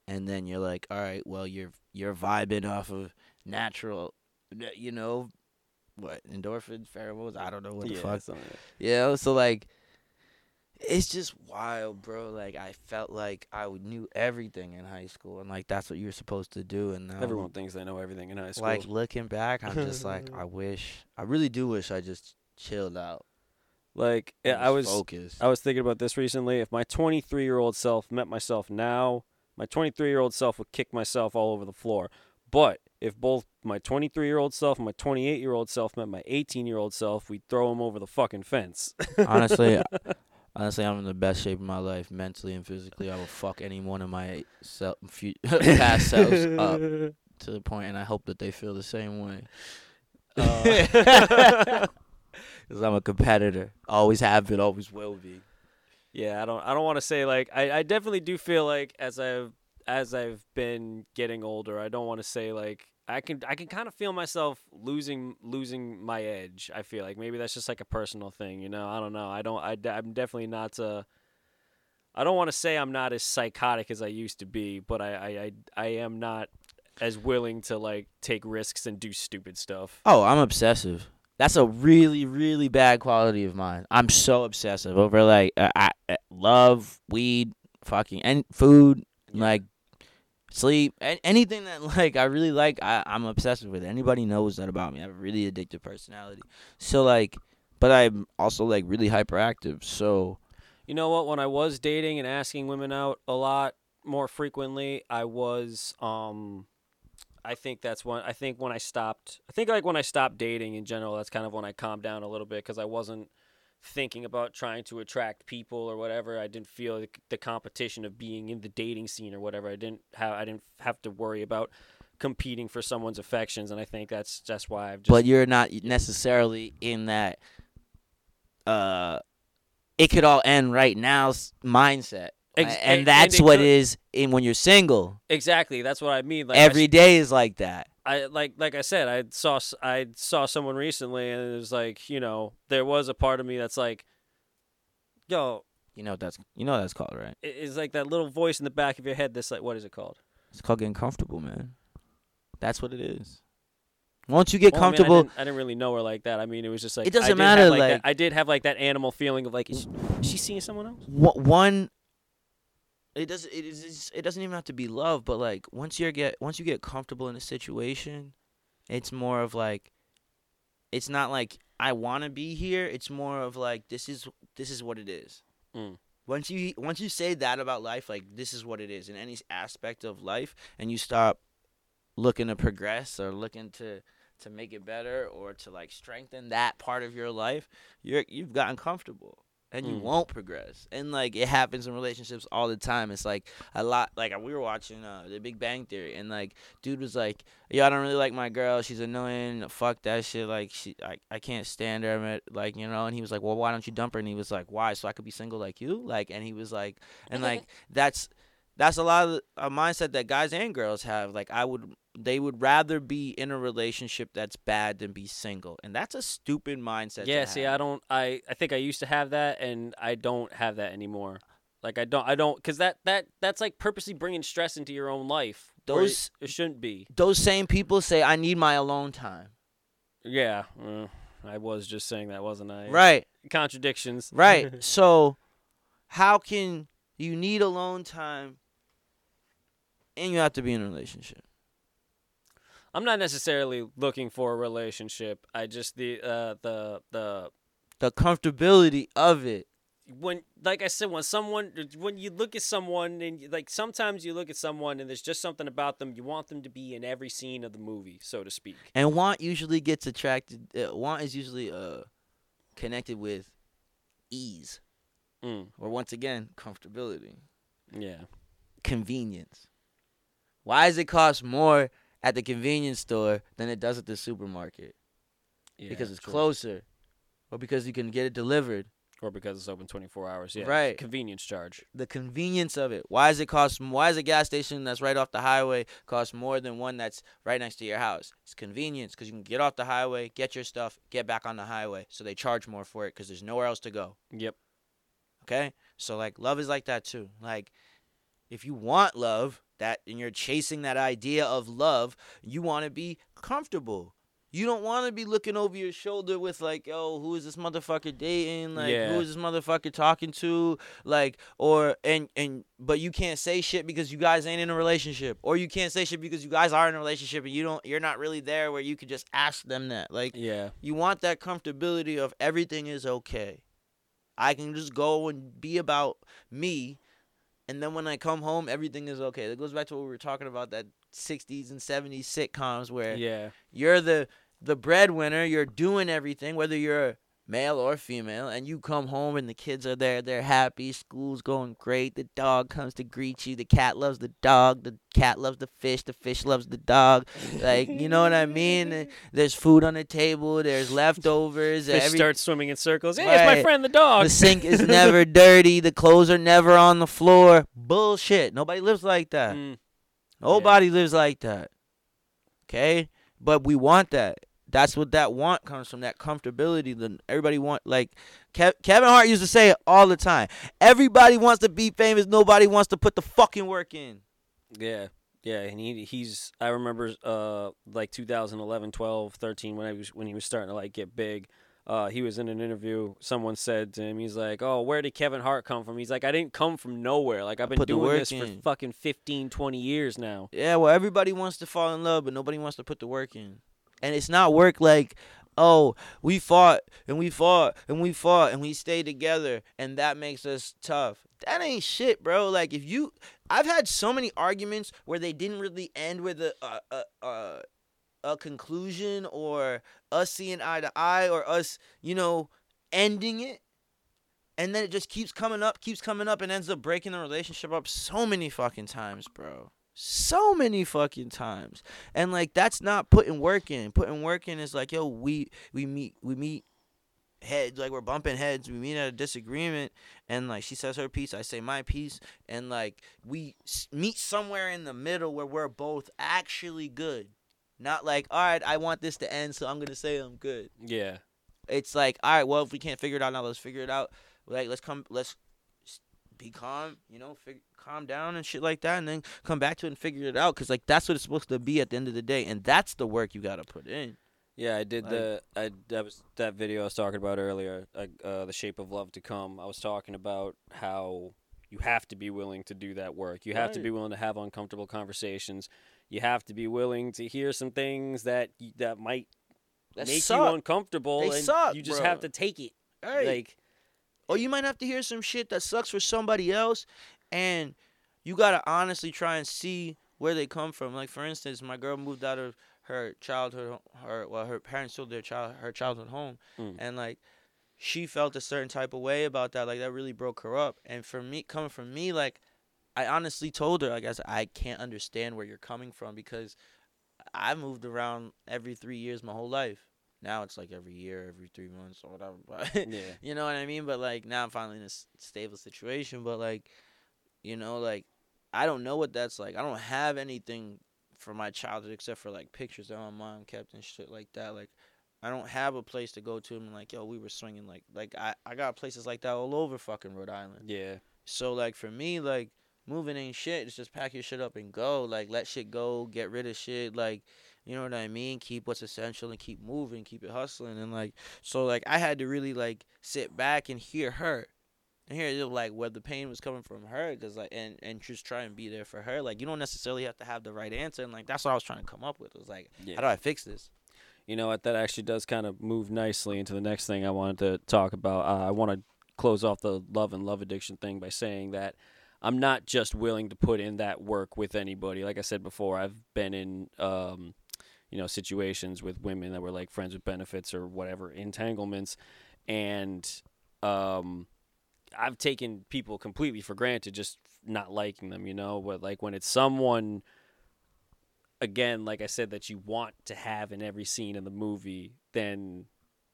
And then you're like, all right, well, you're you're vibing off of natural, you know, what endorphins, pheromones. I don't know what the yeah, fuck. something. You know, so like, it's just wild, bro. Like I felt like I knew everything in high school, and like that's what you're supposed to do. And now, Everyone thinks they know everything in high school. like looking back, I'm just like, I wish, I really do wish I just chilled out. Like yeah, I was focused. I was thinking about this recently. If my 23 year old self met myself now, my 23 year old self would kick myself all over the floor. But if both my 23 year old self and my 28 year old self met my 18 year old self, we'd throw them over the fucking fence. honestly, honestly, I'm in the best shape of my life, mentally and physically. I will fuck any one of my self, fu- past selves up to the point, and I hope that they feel the same way. Uh, Because I'm a competitor, always have been, always will be. yeah, I don't I don't want to say like I, I definitely do feel like as I've as I've been getting older, I don't want to say like I can I can kind of feel myself losing losing my edge. I feel like maybe that's just like a personal thing, you know. I don't know. I don't I am definitely not uh I don't want to say I'm not as psychotic as I used to be, but I I I, I am not as willing to like take risks and do stupid stuff. Oh, I'm obsessive. That's a really, really bad quality of mine. I'm so obsessive over like uh, I, uh, love, weed, fucking, and food, Yeah. like sleep, anything that like I really like. I, I'm obsessed with. Anybody knows that about me. I have a really addictive personality. So like, but I'm also like really hyperactive. So You know what? When I was dating and asking women out a lot more frequently, I was um I think that's when I think when I stopped. I think like when I stopped dating in general, that's kind of when I calmed down a little bit because I wasn't thinking about trying to attract people or whatever. I didn't feel the, competition of being in the dating scene or whatever. I didn't have I didn't have to worry about competing for someone's affections, and I think that's that's why I've just. but you're not necessarily in that uh it could all end right now mindset Ex- and- that's and what could- is in when you're single exactly that's what I mean. Like I every day is like that I like like I said, I saw I saw someone recently, and it was like you know there was a part of me that's like, yo, you know what that's you know what that's called right it's like that little voice in the back of your head that's like, what is it called? it's called getting comfortable man that's what it is once you get Well, I mean, I comfortable didn't, I didn't really know her like that. I mean, it was just like It doesn't matter, like, like- that, I did have like that animal feeling of like, is, is she seeing someone else? one it doesn't it is it doesn't even have to be love but like once you get once you get comfortable in a situation it's more of like it's not like i want to be here it's more of like this is this is what it is Mm. once you once you say that about life like this is what it is in any aspect of life and you stop looking to progress or looking to to make it better or to like strengthen that part of your life you're you've gotten comfortable and you Mm. won't progress. And like it happens in relationships all the time. It's like a lot like we were watching uh the big bang theory and like dude was like yo i don't really like my girl. She's annoying. Fuck that shit. Like she i, I can't stand her man," like you know? And he was like well why don't you dump her? And he was like why? So i could be single like you? Like and he was like and like that's that's a lot of a mindset that guys and girls have like i would they would rather be in a relationship that's bad than be single and that's a stupid mindset yeah, to see. I don't. I I think I used to have that, and I don't have that anymore. Like I don't. I don't because that that that's like purposely bringing stress into your own life. where it- Those- it shouldn't be. those same people say i need my alone time Yeah, uh, I was just saying that, wasn't I? right Contradictions. right so how can you need alone time and you have to be in a relationship I'm not necessarily looking for a relationship. I just the uh the the the comfortability of it when like I said, when someone when you look at someone and like sometimes you look at someone and there's just something about them you want them to be in every scene of the movie, so to speak. And want usually gets attracted. Uh, want is usually uh connected with ease, Mm, or once again, comfortability, yeah. convenience. Why does it cost more at the convenience store than it does at the supermarket? yeah because it's true. closer, or because you can get it delivered. or because it's open 24 hours. Yeah. Right. Convenience charge. The convenience of it. Why does it cost? Why is a gas station that's right off the highway cost more than one that's right next to your house? It's convenience because you can get off the highway, get your stuff, get back on the highway. So they charge more for it because there's nowhere else to go. Yep. Okay, so like love is like that too. Like if you want love, that and you're chasing that idea of love, you want to be comfortable. You don't want to be looking over your shoulder with like, yo, who is this motherfucker dating? Like, Yeah. who is this motherfucker talking to? Like, or and and but you can't say shit because you guys ain't in a relationship, or you can't say shit because you guys are in a relationship and you don't, you're not really there where you could just ask them that. Like, Yeah. you want that comfortability of everything is okay. I can just go and be about me, and then when I come home, everything is okay. That goes back to what we were talking about that 60s and 70s sitcoms where Yeah. you're the the breadwinner, you're doing everything, whether you're male or female, and you come home and the kids are there, they're happy, school's going great, the dog comes to greet you, the cat loves the dog, the cat loves the fish, the fish loves the dog. Like, you know what I mean? There's food on the table, there's leftovers, Fish every- starts swimming in circles. Hey, it's my friend the dog. the sink is never dirty, the clothes are never on the floor. Bullshit. Nobody lives like that. Mm, Nobody lives like that. Okay? But we want that. That's what that want comes from. That comfortability. Then everybody want like Kev- Kevin Hart used to say it all the time. Everybody wants to be famous. Nobody wants to put the fucking work in. Yeah. Yeah, and he he's I remember uh like 2011, 12, 13 when I was when he was starting to like get big. Uh, he was in an interview. Someone said to him, he's like, "Oh, where did Kevin Hart come from?" He's like, "I didn't come from nowhere. Like I've been doing this for fucking 15, 20 years now." Yeah, well, everybody wants to fall in love, but nobody wants to put the work in. And it's not work like, oh, we fought and we fought and we fought and we stayed together and that makes us tough. That ain't shit, bro. Like if you, I've had so many arguments where they didn't really end with a a a, a, conclusion or us seeing eye to eye or us, you know, ending it. And then it just keeps coming up, keeps coming up, and ends up breaking the relationship up so many fucking times, bro. So many fucking times. And like that's not putting work in. Putting work in is like, yo, we we meet we meet heads, like we're bumping heads, we meet at a disagreement, and like she says her piece, I say my piece, and like we meet somewhere in the middle where we're both actually good. Not like, all right, I want this to end, so I'm gonna say I'm good Yeah. it's like all right well if we can't figure it out now let's figure it out like let's come let's be calm you know fig- calm down and shit like that and then come back to it and figure it out because like that's what it's supposed to be at the end of the day and that's the work you gotta put in Yeah, I did Like- the I that was that video I was talking about earlier, uh, uh, the shape of love to come. I was talking about how you have to be willing to do that work. You have to be willing to have uncomfortable conversations. You have to be willing to hear some things that that might that make suck. you uncomfortable, They and suck, you just bro. have to take it. Right. Like, or you might have to hear some shit that sucks for somebody else and you gotta honestly try and see where they come from. Like for instance my girl moved out of her childhood her well her parents sold their child her childhood home Mm. and like she felt a certain type of way about that like that really broke her up. And for me coming from me like i honestly told her like i said i can't understand where you're coming from because i moved around every three years my whole life now it's like every year every three months or whatever but yeah, you know what I mean? But like now I'm finally in a stable situation. But like, you know, like I don't know what that's like. I don't have anything from my childhood except for like pictures that my mom kept and shit like that. Like, I don't have a place to go to and like, yo, we were swinging like like I I got places like that all over fucking Rhode Island. yeah, So like for me, like moving ain't shit. It's just pack your shit up and go. Like let shit go, get rid of shit. Like you know what I mean? Keep what's essential and keep moving, keep it hustling. And like so, like I had to really like sit back and hear her, and hear like where the pain was coming from her, cause like and and just try and be there for her. Like you don't necessarily have to have the right answer, and like that's what I was trying to come up with. It was like, yeah. how do I fix this? You know what? That actually does kind of move nicely into the next thing I wanted to talk about. Uh, I want to close off the love and love addiction thing by saying that I'm not just willing to put in that work with anybody. Like I said before, I've been in um, you know situations with women that were like friends with benefits or whatever entanglements, and um, I've taken people completely for granted, just not liking them. You know, but like when it's someone again, like I said, that you want to have in every scene in the movie, then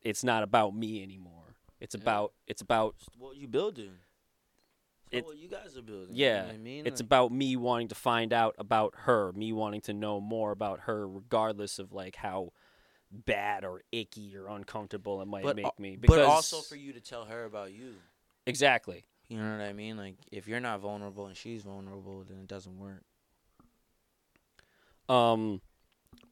it's not about me anymore. It's Yeah. about it's about It's what you building. It- what you guys are building. you know yeah. what I mean, it's Like, about me wanting to find out about her, me wanting to know more about her, regardless of like how bad or icky or uncomfortable it might But make me. but also for you to tell her about you. exactly. You know what I mean? Like if you're not vulnerable and she's vulnerable, then it doesn't work. um,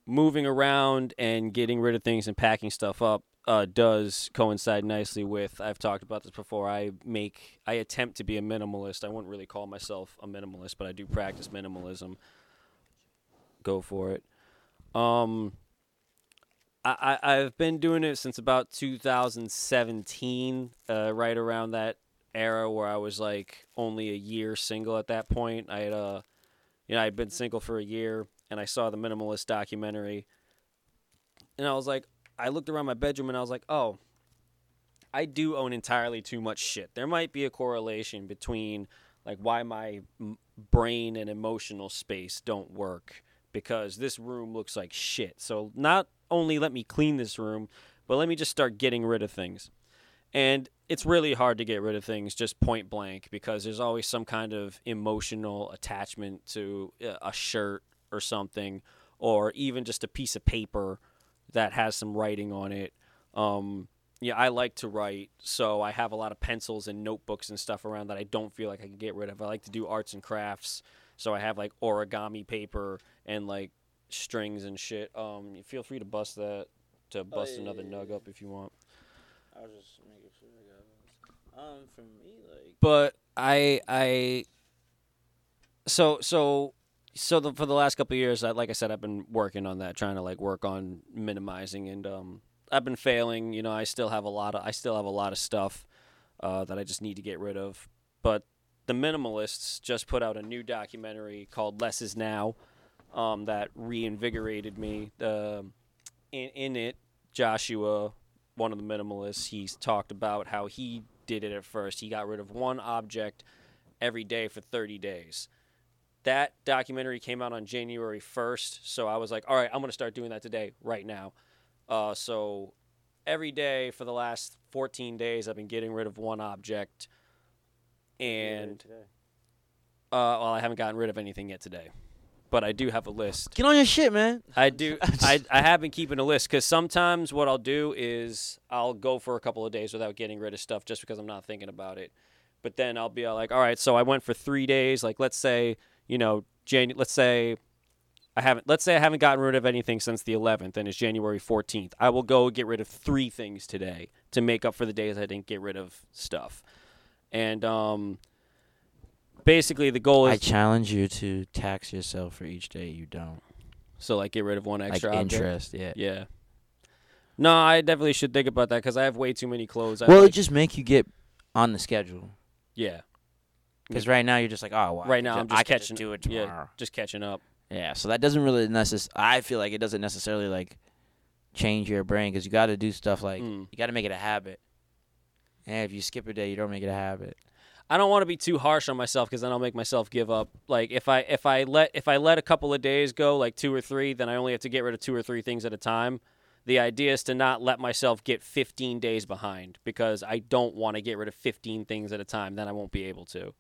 moving around and getting rid of things and packing stuff up uh, does coincide nicely with I've talked about this before. I make I attempt to be a minimalist. I wouldn't really call myself a minimalist, but I do practice minimalism. Go for it. Um, I, I I've been doing it since about 2017, uh, right around that era where I was like only a year single at that point. I had uh, you know, I'd been single for a year and I saw the minimalist documentary. And I was like, I looked around my bedroom and I was like, oh, I do own entirely too much shit. There might be a correlation between like why my brain and emotional space don't work because this room looks like shit. So not only let me clean this room, but let me just start getting rid of things. And it's really hard to get rid of things just point blank because there's always some kind of emotional attachment to uh, a shirt or something, or even just a piece of paper that has some writing on it. Um, yeah, I like to write, so I have a lot of pencils and notebooks and stuff around that I don't feel like I can get rid of. I like to do arts and crafts, so I have like origami paper and like strings and shit. Um, feel free to bust that to bust yeah, another yeah, nug yeah. up if you want. I was just making sure I got. Um, for me, like but I I so so so the, for the last couple years, I, like I said, I've been working on that, trying to like work on minimizing, and um, I've been failing. You know, I still have a lot of I still have a lot of stuff uh, that I just need to get rid of. But the minimalists just put out a new documentary called "Less Is Now" um, that reinvigorated me. The in in it, Joshua, one of the minimalists, he's talked about how he did it at first. He got rid of one object every day for 30 days. That documentary came out on January 1st, so I was like, all right, I'm going to start doing that today, right now. Uh, so every day for the last 14 days, I've been getting rid of one object. And, uh, well, I haven't gotten rid of anything yet today. But I do have a list. get on your shit, man. I do. I, I have been keeping a list because sometimes what I'll do is I'll go for a couple of days without getting rid of stuff just because I'm not thinking about it. But then I'll be like, all right, so I went for three days. Like, let's say, you know, Jan. Let's say I haven't. Let's say I haven't gotten rid of anything since the 11th, and it's January 14th. I will go get rid of three things today to make up for the days I didn't get rid of stuff. And um, basically, the goal is I challenge you to tax yourself for each day you don't. so like get rid of one Like extra object. interest, yeah. Yeah. No, I definitely should think about that because I have way too many clothes. I Well, like- it just make you get on the schedule. yeah, Because right now you're just like, oh, well, Right now I'm just I catching- do it yeah. tomorrow. just catching up. Yeah. so that doesn't really necess. I feel like it doesn't necessarily like change your brain because you got to do stuff like Mm. you got to make it a habit. And if you skip a day, you don't make it a habit. I don't want to be too harsh on myself because then I'll make myself give up. Like if I if I let if I let a couple of days go, like two or three, then I only have to get rid of two or three things at a time. The idea is to not let myself get 15 days behind because I don't want to get rid of 15 things at a time. Then I won't be able to.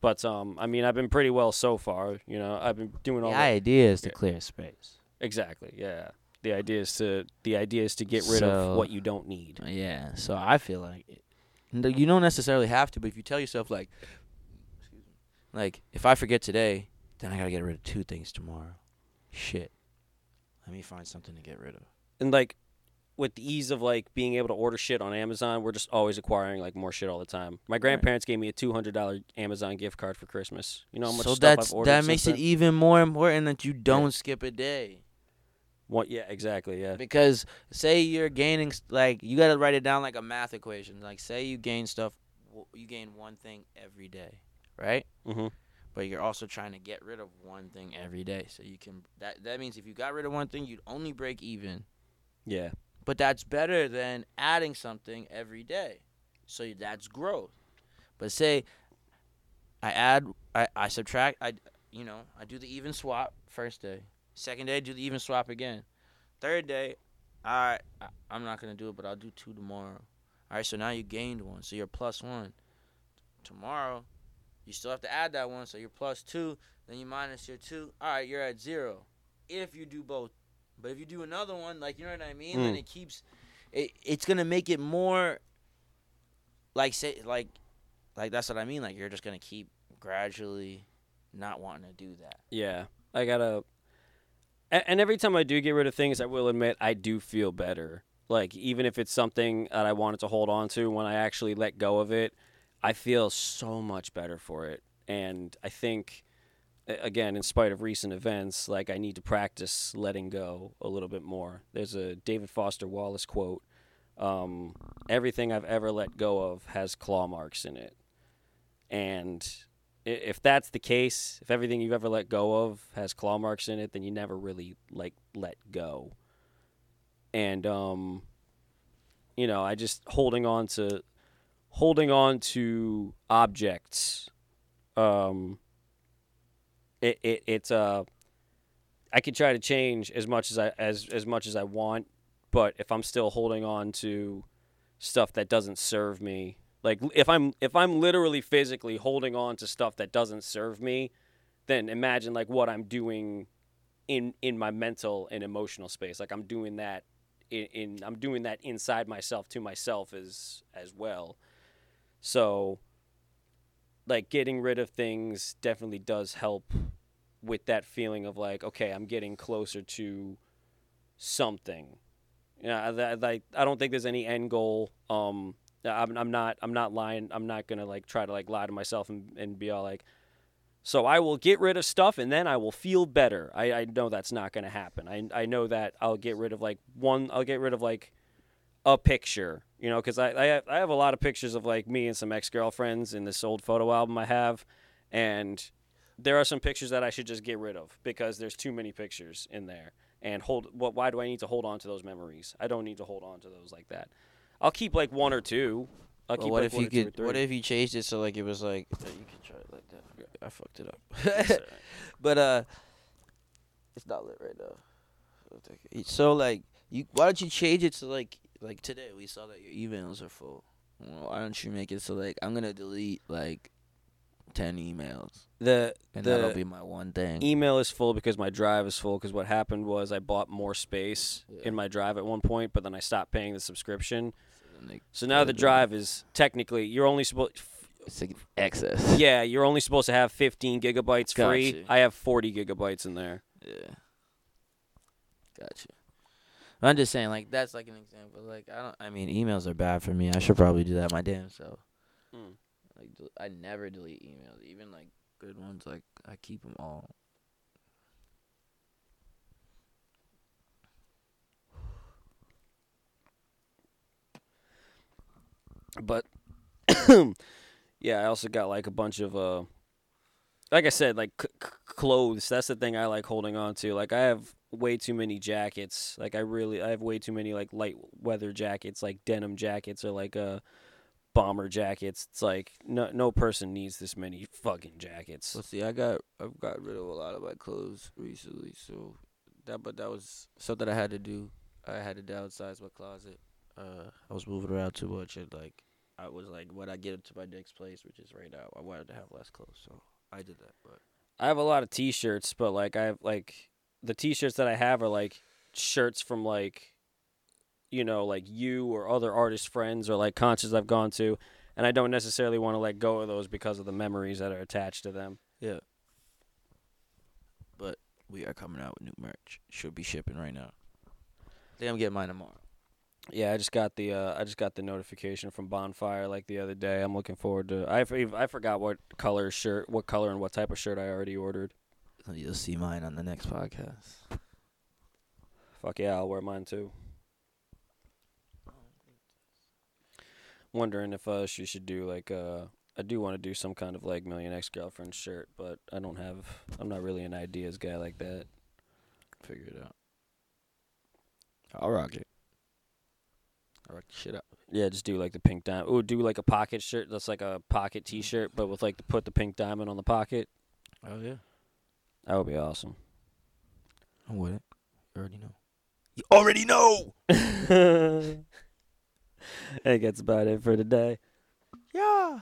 But um, I mean, I've been pretty well so far. You know, I've been doing all the, idea is to yeah. clear space. exactly. Yeah. The idea is to the idea is to get rid So- of what you don't need. Yeah. So I feel like it, you don't necessarily have to, but if you tell yourself like, like if I forget today, then I gotta get rid of two things tomorrow. Shit. Let me find something to get rid of. and like with the ease of like being able to order shit on Amazon, we're just always acquiring like more shit all the time. My grandparents gave me a two hundred dollar Amazon gift card for Christmas. You know how much so stuff that's I've ordered that makes it then? even more important that you don't skip a day. What? Yeah, exactly. Yeah. Because say you're gaining like you gotta write it down like a math equation. Like say you gain stuff, you gain one thing every day, right? Mm-hmm. But you're also trying to get rid of one thing every day. So you can that that means if you got rid of one thing, you'd only break even. Yeah. But that's better than adding something every day. So that's growth. But say I add I, I subtract I you know, I do the even swap first day. Second day do the even swap again. Third day, all right, I, I'm not gonna do it, but I'll do two tomorrow. All right, so now you gained one, so you're plus one. Tomorrow, you still have to add that one, so you're plus two. Then you minus your two. All right, you're at zero. If you do both, but if you do another one, like you know what I mean, then Mm. it keeps. It, it's gonna make it more. Like say like, like that's what I mean. Like you're just gonna keep gradually not wanting to do that. Yeah. I gotta. And every time I do get rid of things, I will admit I do feel better. Like even if it's something that I wanted to hold on to, when I actually let go of it, I feel so much better for it. And I think, again, in spite of recent events, like I need to practice letting go a little bit more. There's a David Foster Wallace quote: um, "Everything I've ever let go of has claw marks in it," and if that's the case, if everything you've ever let go of has claw marks in it, then you never really like let go. And um, you know, I just holding on to holding on to objects. Um, it, it it's uh, I could try to change as much as I as as much as I want, but if I'm still holding on to stuff that doesn't serve me, like if I'm if I'm literally physically holding on to stuff that doesn't serve me, then imagine like what I'm doing in in my mental and emotional space. Like I'm doing that in, in I'm doing that inside myself to myself as as well. So like getting rid of things definitely does help with that feeling of like okay, I'm getting closer to something. Yeah, like I don't think there's any end goal. Um, I'm I'm not I'm not lying. I'm not gonna like try to like lie to myself and, and be all like, so I will get rid of stuff and then I will feel better. I, I know that's not gonna happen. I I know that I'll get rid of like one. I'll get rid of like a picture, you know, because I I have, I have a lot of pictures of like me and some ex girlfriends in this old photo album I have, and there are some pictures that I should just get rid of because there's too many pictures in there. And hold what? Why do I need to hold on to those memories? I don't need to hold on to those like that. I'll keep like one or two. I'll But keep what like if one you or two or could? What if you changed it so like it was like you could try it like that. I fucked it up. But uh, it's not lit right now. So So like you, why don't you change it to like like today we saw that your emails are full. Well, why don't you make it so like I'm gonna delete like ten emails the and the that'll be my one thing. email is full because my drive is full. Because what happened was I bought more space Yeah. in my drive at one point, but then I stopped paying the subscription. And, like, So now the drive is technically you're only supposed. it's like excess. Yeah, you're only supposed to have 15 gigabytes free. Gotcha. I have 40 gigabytes in there. Yeah. Gotcha. I'm just saying, like that's like an example. Like I don't. I mean, emails are bad for me. I should probably do that my damn self. Mm. Like del- I never delete emails, even like good ones. Like I keep them all. But yeah, I also got like a bunch of uh like I said like c- c- clothes. That's the thing I like holding on to. Like I have way too many jackets. Like I really I have way too many like light weather jackets, like denim jackets or like uh bomber jackets. It's like no no person needs this many fucking jackets. Let's see. I got I've got rid of a lot of my clothes recently. So that, but that was something I had to do. I had to downsize my closet. Uh, I was moving around too much, and like I was like, when I get into my next place, which is right now, I wanted to have less clothes, so I did that. But I have a lot of t-shirts, but like I have like the t-shirts that I have are like shirts from like you know like you or other artist friends or like concerts I've gone to, and I don't necessarily want to let go of those because of the memories that are attached to them. Yeah. But we are coming out with new merch. Should be shipping right now. I think I'm getting mine tomorrow. Yeah, I just got the uh, I just got the notification from Bonfire like the other day. I'm looking forward to. I I forgot what color shirt, what color and what type of shirt I already ordered. You'll see mine on the next podcast. Fuck yeah, I'll wear mine too. Wondering if uh she should do like uh I do want to do some kind of like million ex girlfriend shirt, but I don't have I'm not really an ideas guy like that. Figure it out. I'll rock it. I'll rock the shit up. Yeah, just do like the pink diamond. Oh, do like a pocket shirt that's like a pocket T-shirt, but with like to put the pink diamond on the pocket. Oh yeah. That would be awesome. I'm with it. You already know. You already know. I think that's about it for today. Yeah.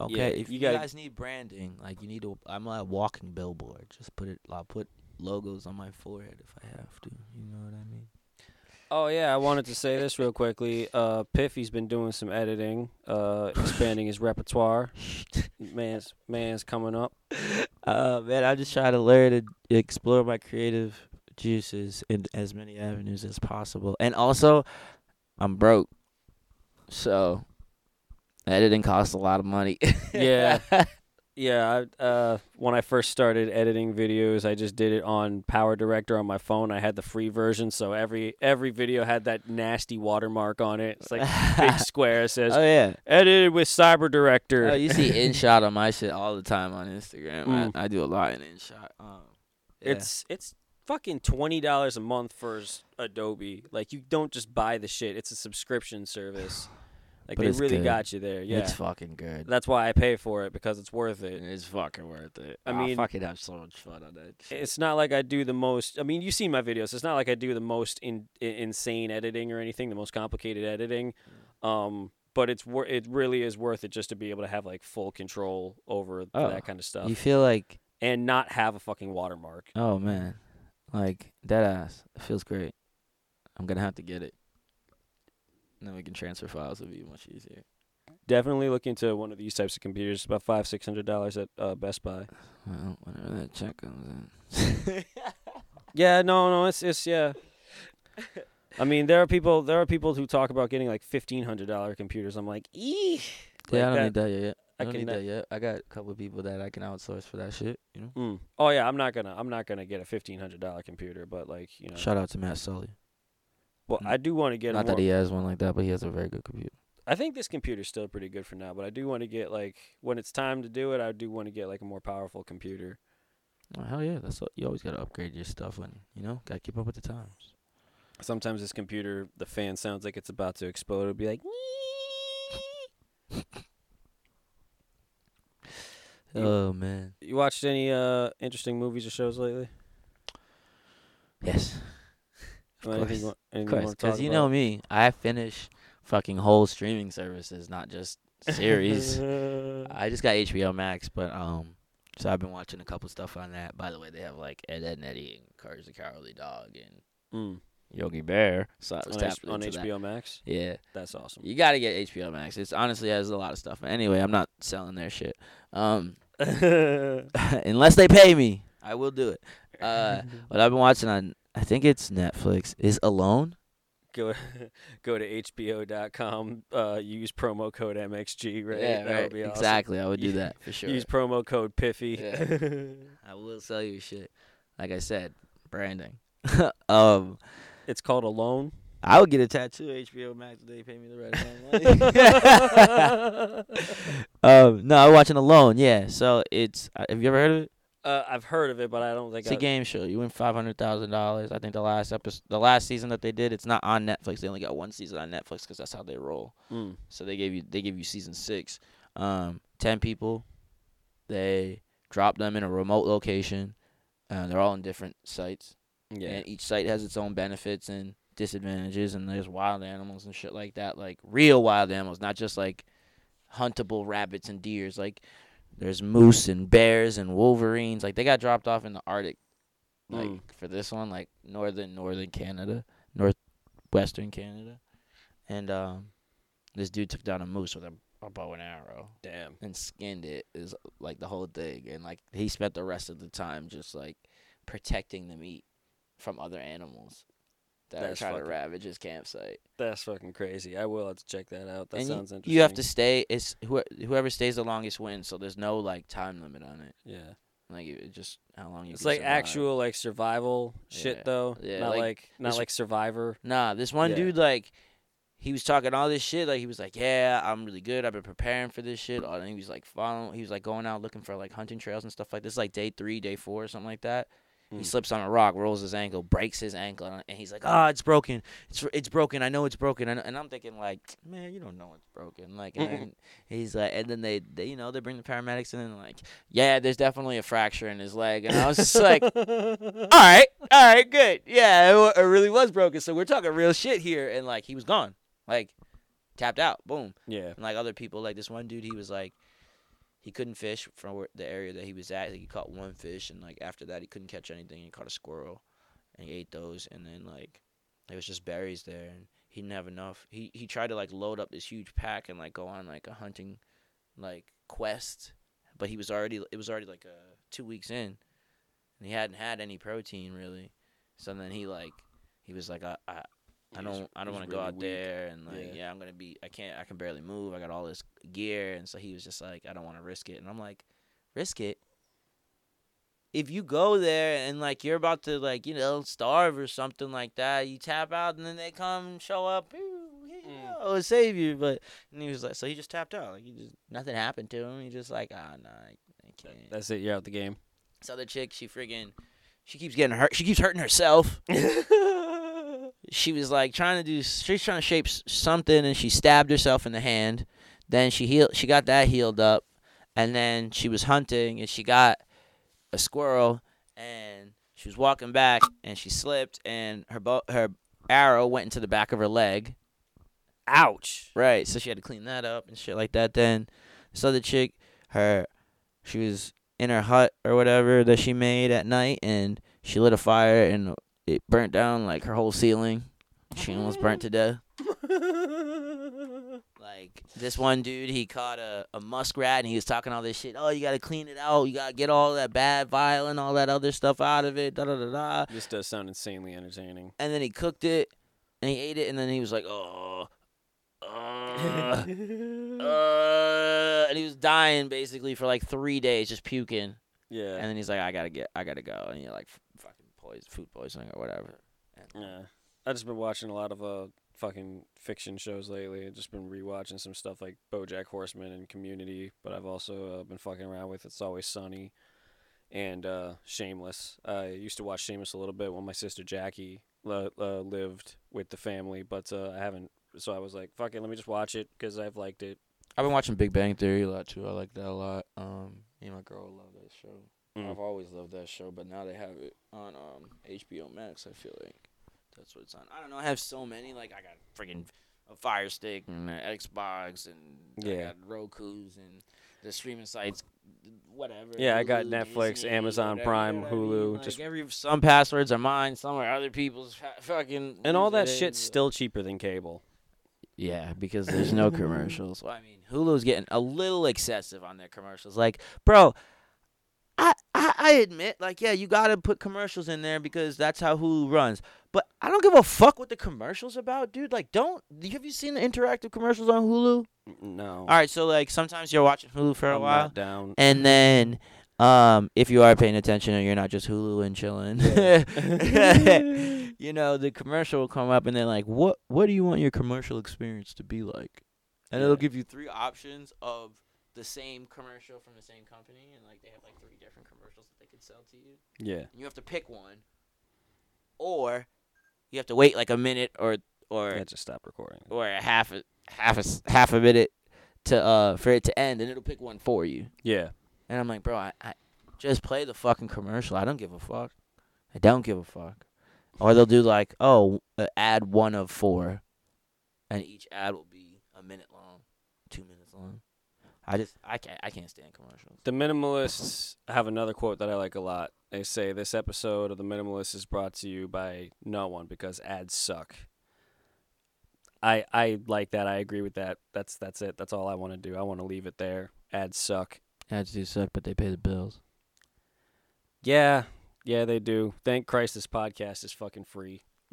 Okay, Yeah, if you you, gotta- guys need branding, like you need to, I'm a walking billboard. Just put it. I'll put logos on my forehead if I have to. You know what I mean? Oh yeah, I wanted to say this real quickly. Uh, Piffy's been doing some editing, uh, expanding his repertoire. Man's man's coming up. Uh, man, I'm just trying to learn and explore my creative juices in as many avenues as possible. And also, I'm broke, so editing costs a lot of money. Yeah. Yeah, I, uh, when I first started editing videos, I just did it on Power Director on my phone. I had the free version, so every every video had that nasty watermark on it. It's like big square. It says oh yeah. edited with Cyber Director. Oh, you see InShot on my shit all the time on Instagram. Mm. I, I do a lot in InShot. Um, yeah. It's it's fucking twenty dollars a month for Adobe. Like you don't just buy the shit; it's a subscription service. Like But they really good. got you there. Yeah, it's fucking good. that's why I pay for it because it's worth it. It's fucking worth it. I I mean- mean, fucking have so much fun on it. It's not like I do the most. I mean, you see my videos. It's not like I do the most in, i insane editing or anything, the most complicated editing. Um, but it's wor- it really is worth it just to be able to have like full control over Oh, that kind of stuff You feel like, and not have a fucking watermark. oh man, like dead ass. It feels great. I'm gonna have to get it. And then we can transfer files. It'll be much easier. Definitely look into one of these types of computers. It's about five six hundred dollars at uh, Best Buy. Well, whenever that check comes in. Yeah, no, no, it's it's yeah. I mean, there are people there are people who talk about getting like fifteen hundred dollar computers. I'm like, eeh. yeah, I don't need that yet. I I don't need that yet. I got a couple of people that I can outsource for that shit. You know. Mm. Oh yeah, I'm not gonna I'm not gonna get a fifteen hundred dollar computer, but like you know, Shout out to Matt Sully. Well, I do want to get a Not more. that he has one like that, but he has a very good computer. I think this computer's still pretty good for now, but I do want to get like when it's time to do it, I do want to get like a more powerful computer. Oh, hell yeah, that's what, you always gotta upgrade your stuff when you know gotta keep up with the times. Sometimes this computer, the fan sounds like it's about to explode. It'll be like, You- Oh man. you watched any uh interesting movies or shows lately? Yes. Or anything you course. want- anything Of course, because you know me, I finish fucking whole streaming services, not just series. I just got HBO Max, but um, so I've been watching a couple stuff on that. By the way, they have like Ed, Edd n Eddy and Courage the Cowardly Dog and Mm. Yogi Bear. So I was On, H- on into that. HBO Max. Yeah, That's awesome. you gotta get HBO Max. It's honestly has a lot of stuff. Anyway, I'm not selling their shit. Um, unless they pay me, I will do it. Uh, what I've been watching on, I think it's Netflix, is Alone. go go to HBO.com. Uh, use promo code MXG. Right. Yeah, that right. would be awesome. Exactly. I would do that for sure. Use promo code Piffy. I will sell you shit. Like I said, branding. um, it's called Alone. I would get a tattoo. HBO Max if they pay me the right amount of money. um, no, I'm watching Alone. Yeah. So it's. uh, Have you ever heard of it? Uh, I've heard of it, but I don't think It's a game show. You win five hundred thousand dollars. I think the last episode, the last season that they did, it's not on Netflix. They only got one season on Netflix because that's how they roll. Mm. So they gave you they gave you season six. Um, ten people. They drop them in a remote location. Uh, they're all in different sites, Yeah. and each site has its own benefits and disadvantages. And there's wild animals and shit like that, like real wild animals, not just like huntable rabbits and deers. Like there's moose and bears and wolverines. Like they got dropped off in the Arctic, like Mm. for this one, like northern northern Canada, northwestern Canada, and um, this dude took down a moose with a, a bow and arrow Damn. and skinned it is like the whole thing and like he spent the rest of the time just like protecting the meat from other animals that That's are trying fucking- to ravage his campsite That's fucking crazy. I will have to check that out. That and you- sounds interesting. you have to stay it's who, whoever stays the longest wins so there's no like time limit on it Yeah. Like it just how long you. It's can like survive. actual like survival shit though. Yeah, not like, like, not this- like Survivor. Nah, this one Yeah. dude like he was talking all this shit. Like he was like, "Yeah, I'm really good. I've been preparing for this shit." And he was like following. He was like going out looking for like hunting trails and stuff like this. Like day three, day four, or something like that. He Mm. slips on a rock, rolls his ankle, breaks his ankle, and he's like, "Ah, it's broken. It's it's broken. I know it's broken." And, and I'm thinking like, "Man, you don't know it's broken." Like, and he's like, and then they, they, you know, they bring the paramedics in and like, "Yeah, there's definitely a fracture in his leg." And I was just like, all right, all right, good. Yeah, it, wa- it really was broken. So we're talking real shit here. And like, he was gone, like, tapped out, boom. yeah. And like other people, like this one dude, he was like, he couldn't fish from the area that he was at. Like, he caught one fish, and like after that, he couldn't catch anything. He caught a squirrel, and he ate those. And then like, there was just berries there, and he didn't have enough. He he tried to like load up this huge pack and like go on like a hunting, like quest, but he was already it was already like uh two weeks in, and he hadn't had any protein really. So then he like he was like I I, I don't I don't want to go out weak. there and like Yeah. yeah. I'm gonna be I can't I can barely move I got all this gear and so he was just like I don't want to risk it and I'm like risk it if you go there and like you're about to like you know starve or something like that you tap out and then they come and show up "Ooh, here you Mm. save you but and he was like so he just tapped out like he just nothing happened to him he just like ah no, I, I can't That's it. You're out the game. this other chick she friggin' she keeps getting hurt she keeps hurting herself she was like trying to do she's trying to shape something and she stabbed herself in the hand. Then she healed she got that healed up and then she was hunting and she got a squirrel and she was walking back and she slipped and her bo- her arrow went into the back of her leg. Ouch. right so she had to clean that up and shit like that then. This other chick her she was in her hut or whatever that she made at night and she lit a fire and it burnt down like her whole ceiling she almost burnt to death like this one dude, he caught a, a muskrat and he was talking all this shit. Oh, you gotta clean it out. You gotta get all that bad vile and all that other stuff out of it. Da da da da. This does sound insanely entertaining. And then he cooked it and he ate it and then he was like, oh, uh, uh, and he was dying basically for like three days, just puking. yeah. And then he's like, I gotta get, I gotta go. And he like poison, food poisoning or whatever. And, Yeah, I just been watching a lot of uh fucking fiction shows lately. I've just been rewatching some stuff like BoJack Horseman and Community, but I've also uh, been fucking around with It's Always Sunny and uh, Shameless. I used to watch Shameless a little bit when my sister Jackie uh, uh, lived with the family, but uh, I haven't. So I was like, "Fuck it, let me just watch it because I've liked it." I've been watching Big Bang Theory a lot too. I like that a lot. Um, me and my girl love that show. Mm. I've always loved that show, but now they have it on um HBO Max. I feel like that's what it's on. I don't know. I have so many. Like I got freaking a Fire Stick and an Xbox and I Yeah. got Roku's and the streaming sites, whatever. Yeah, I got Netflix, Disney, Amazon whatever, Prime, I mean? Hulu, Like just- every some passwords are mine, some are other people's. Fucking And all that shit's still cheaper than cable. Yeah, because there's no commercials. Well, I mean, Hulu's getting a little excessive on their commercials. Like, bro, I, I admit, like, yeah, you gotta put commercials in there because that's how Hulu runs. But I don't give a fuck what the commercials about, dude. Like, don't have you seen the interactive commercials on Hulu? No, All right, so like sometimes you're watching Hulu for a I'm while, not down. and then um, if you are paying attention and you're not just Hulu and chilling, you know, the commercial will come up and they're like, "What what do you want your commercial experience to be like?" And it'll give you three options of the same commercial from the same company, and like they have like three different commercials that they could sell to you. Yeah, And you have to pick one, or you have to wait like a minute or or I just stop recording. or a half a half a half a minute to uh for it to end, and it'll pick one for you. Yeah, And I'm like, bro, I, I just play the fucking commercial. I don't give a fuck. I don't give a fuck. Or they'll do like, oh, uh, add one of four, and each ad will be a minute long, two minutes long. I just, I can't, I can't stand commercials. The Minimalists have another quote that I like a lot. They say this episode of The Minimalists is brought to you by no one because ads suck. I I like that. I agree with that. That's that's it. That's all I want to do. I want to leave it there. Ads suck. Ads do suck, but they pay the bills. Yeah, yeah, they do. Thank Christ this podcast is fucking free.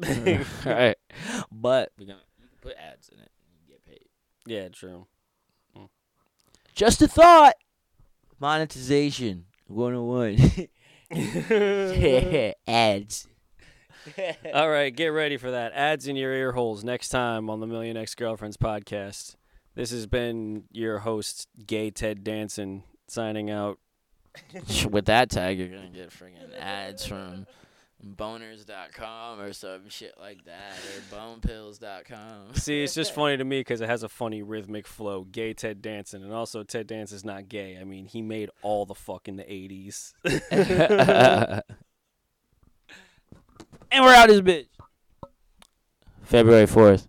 right. But we gonna, can put ads in it and get paid. Yeah, true. Just a thought. Monetization. 101. Ads. All right, get ready for that. Ads in your ear holes next time on the Million Ex Girlfriends podcast. This has been your host, Gay Ted Danson, signing out. With that tag, you're gonna get freaking ads from boners.com or some shit like that, or bonepills.com. See, it's just funny to me because it has a funny rhythmic flow. Gay Ted Danson, and also Ted Danson's not gay. I mean, he made all the fuck in the '80s. and we're out this bitch. February 4th.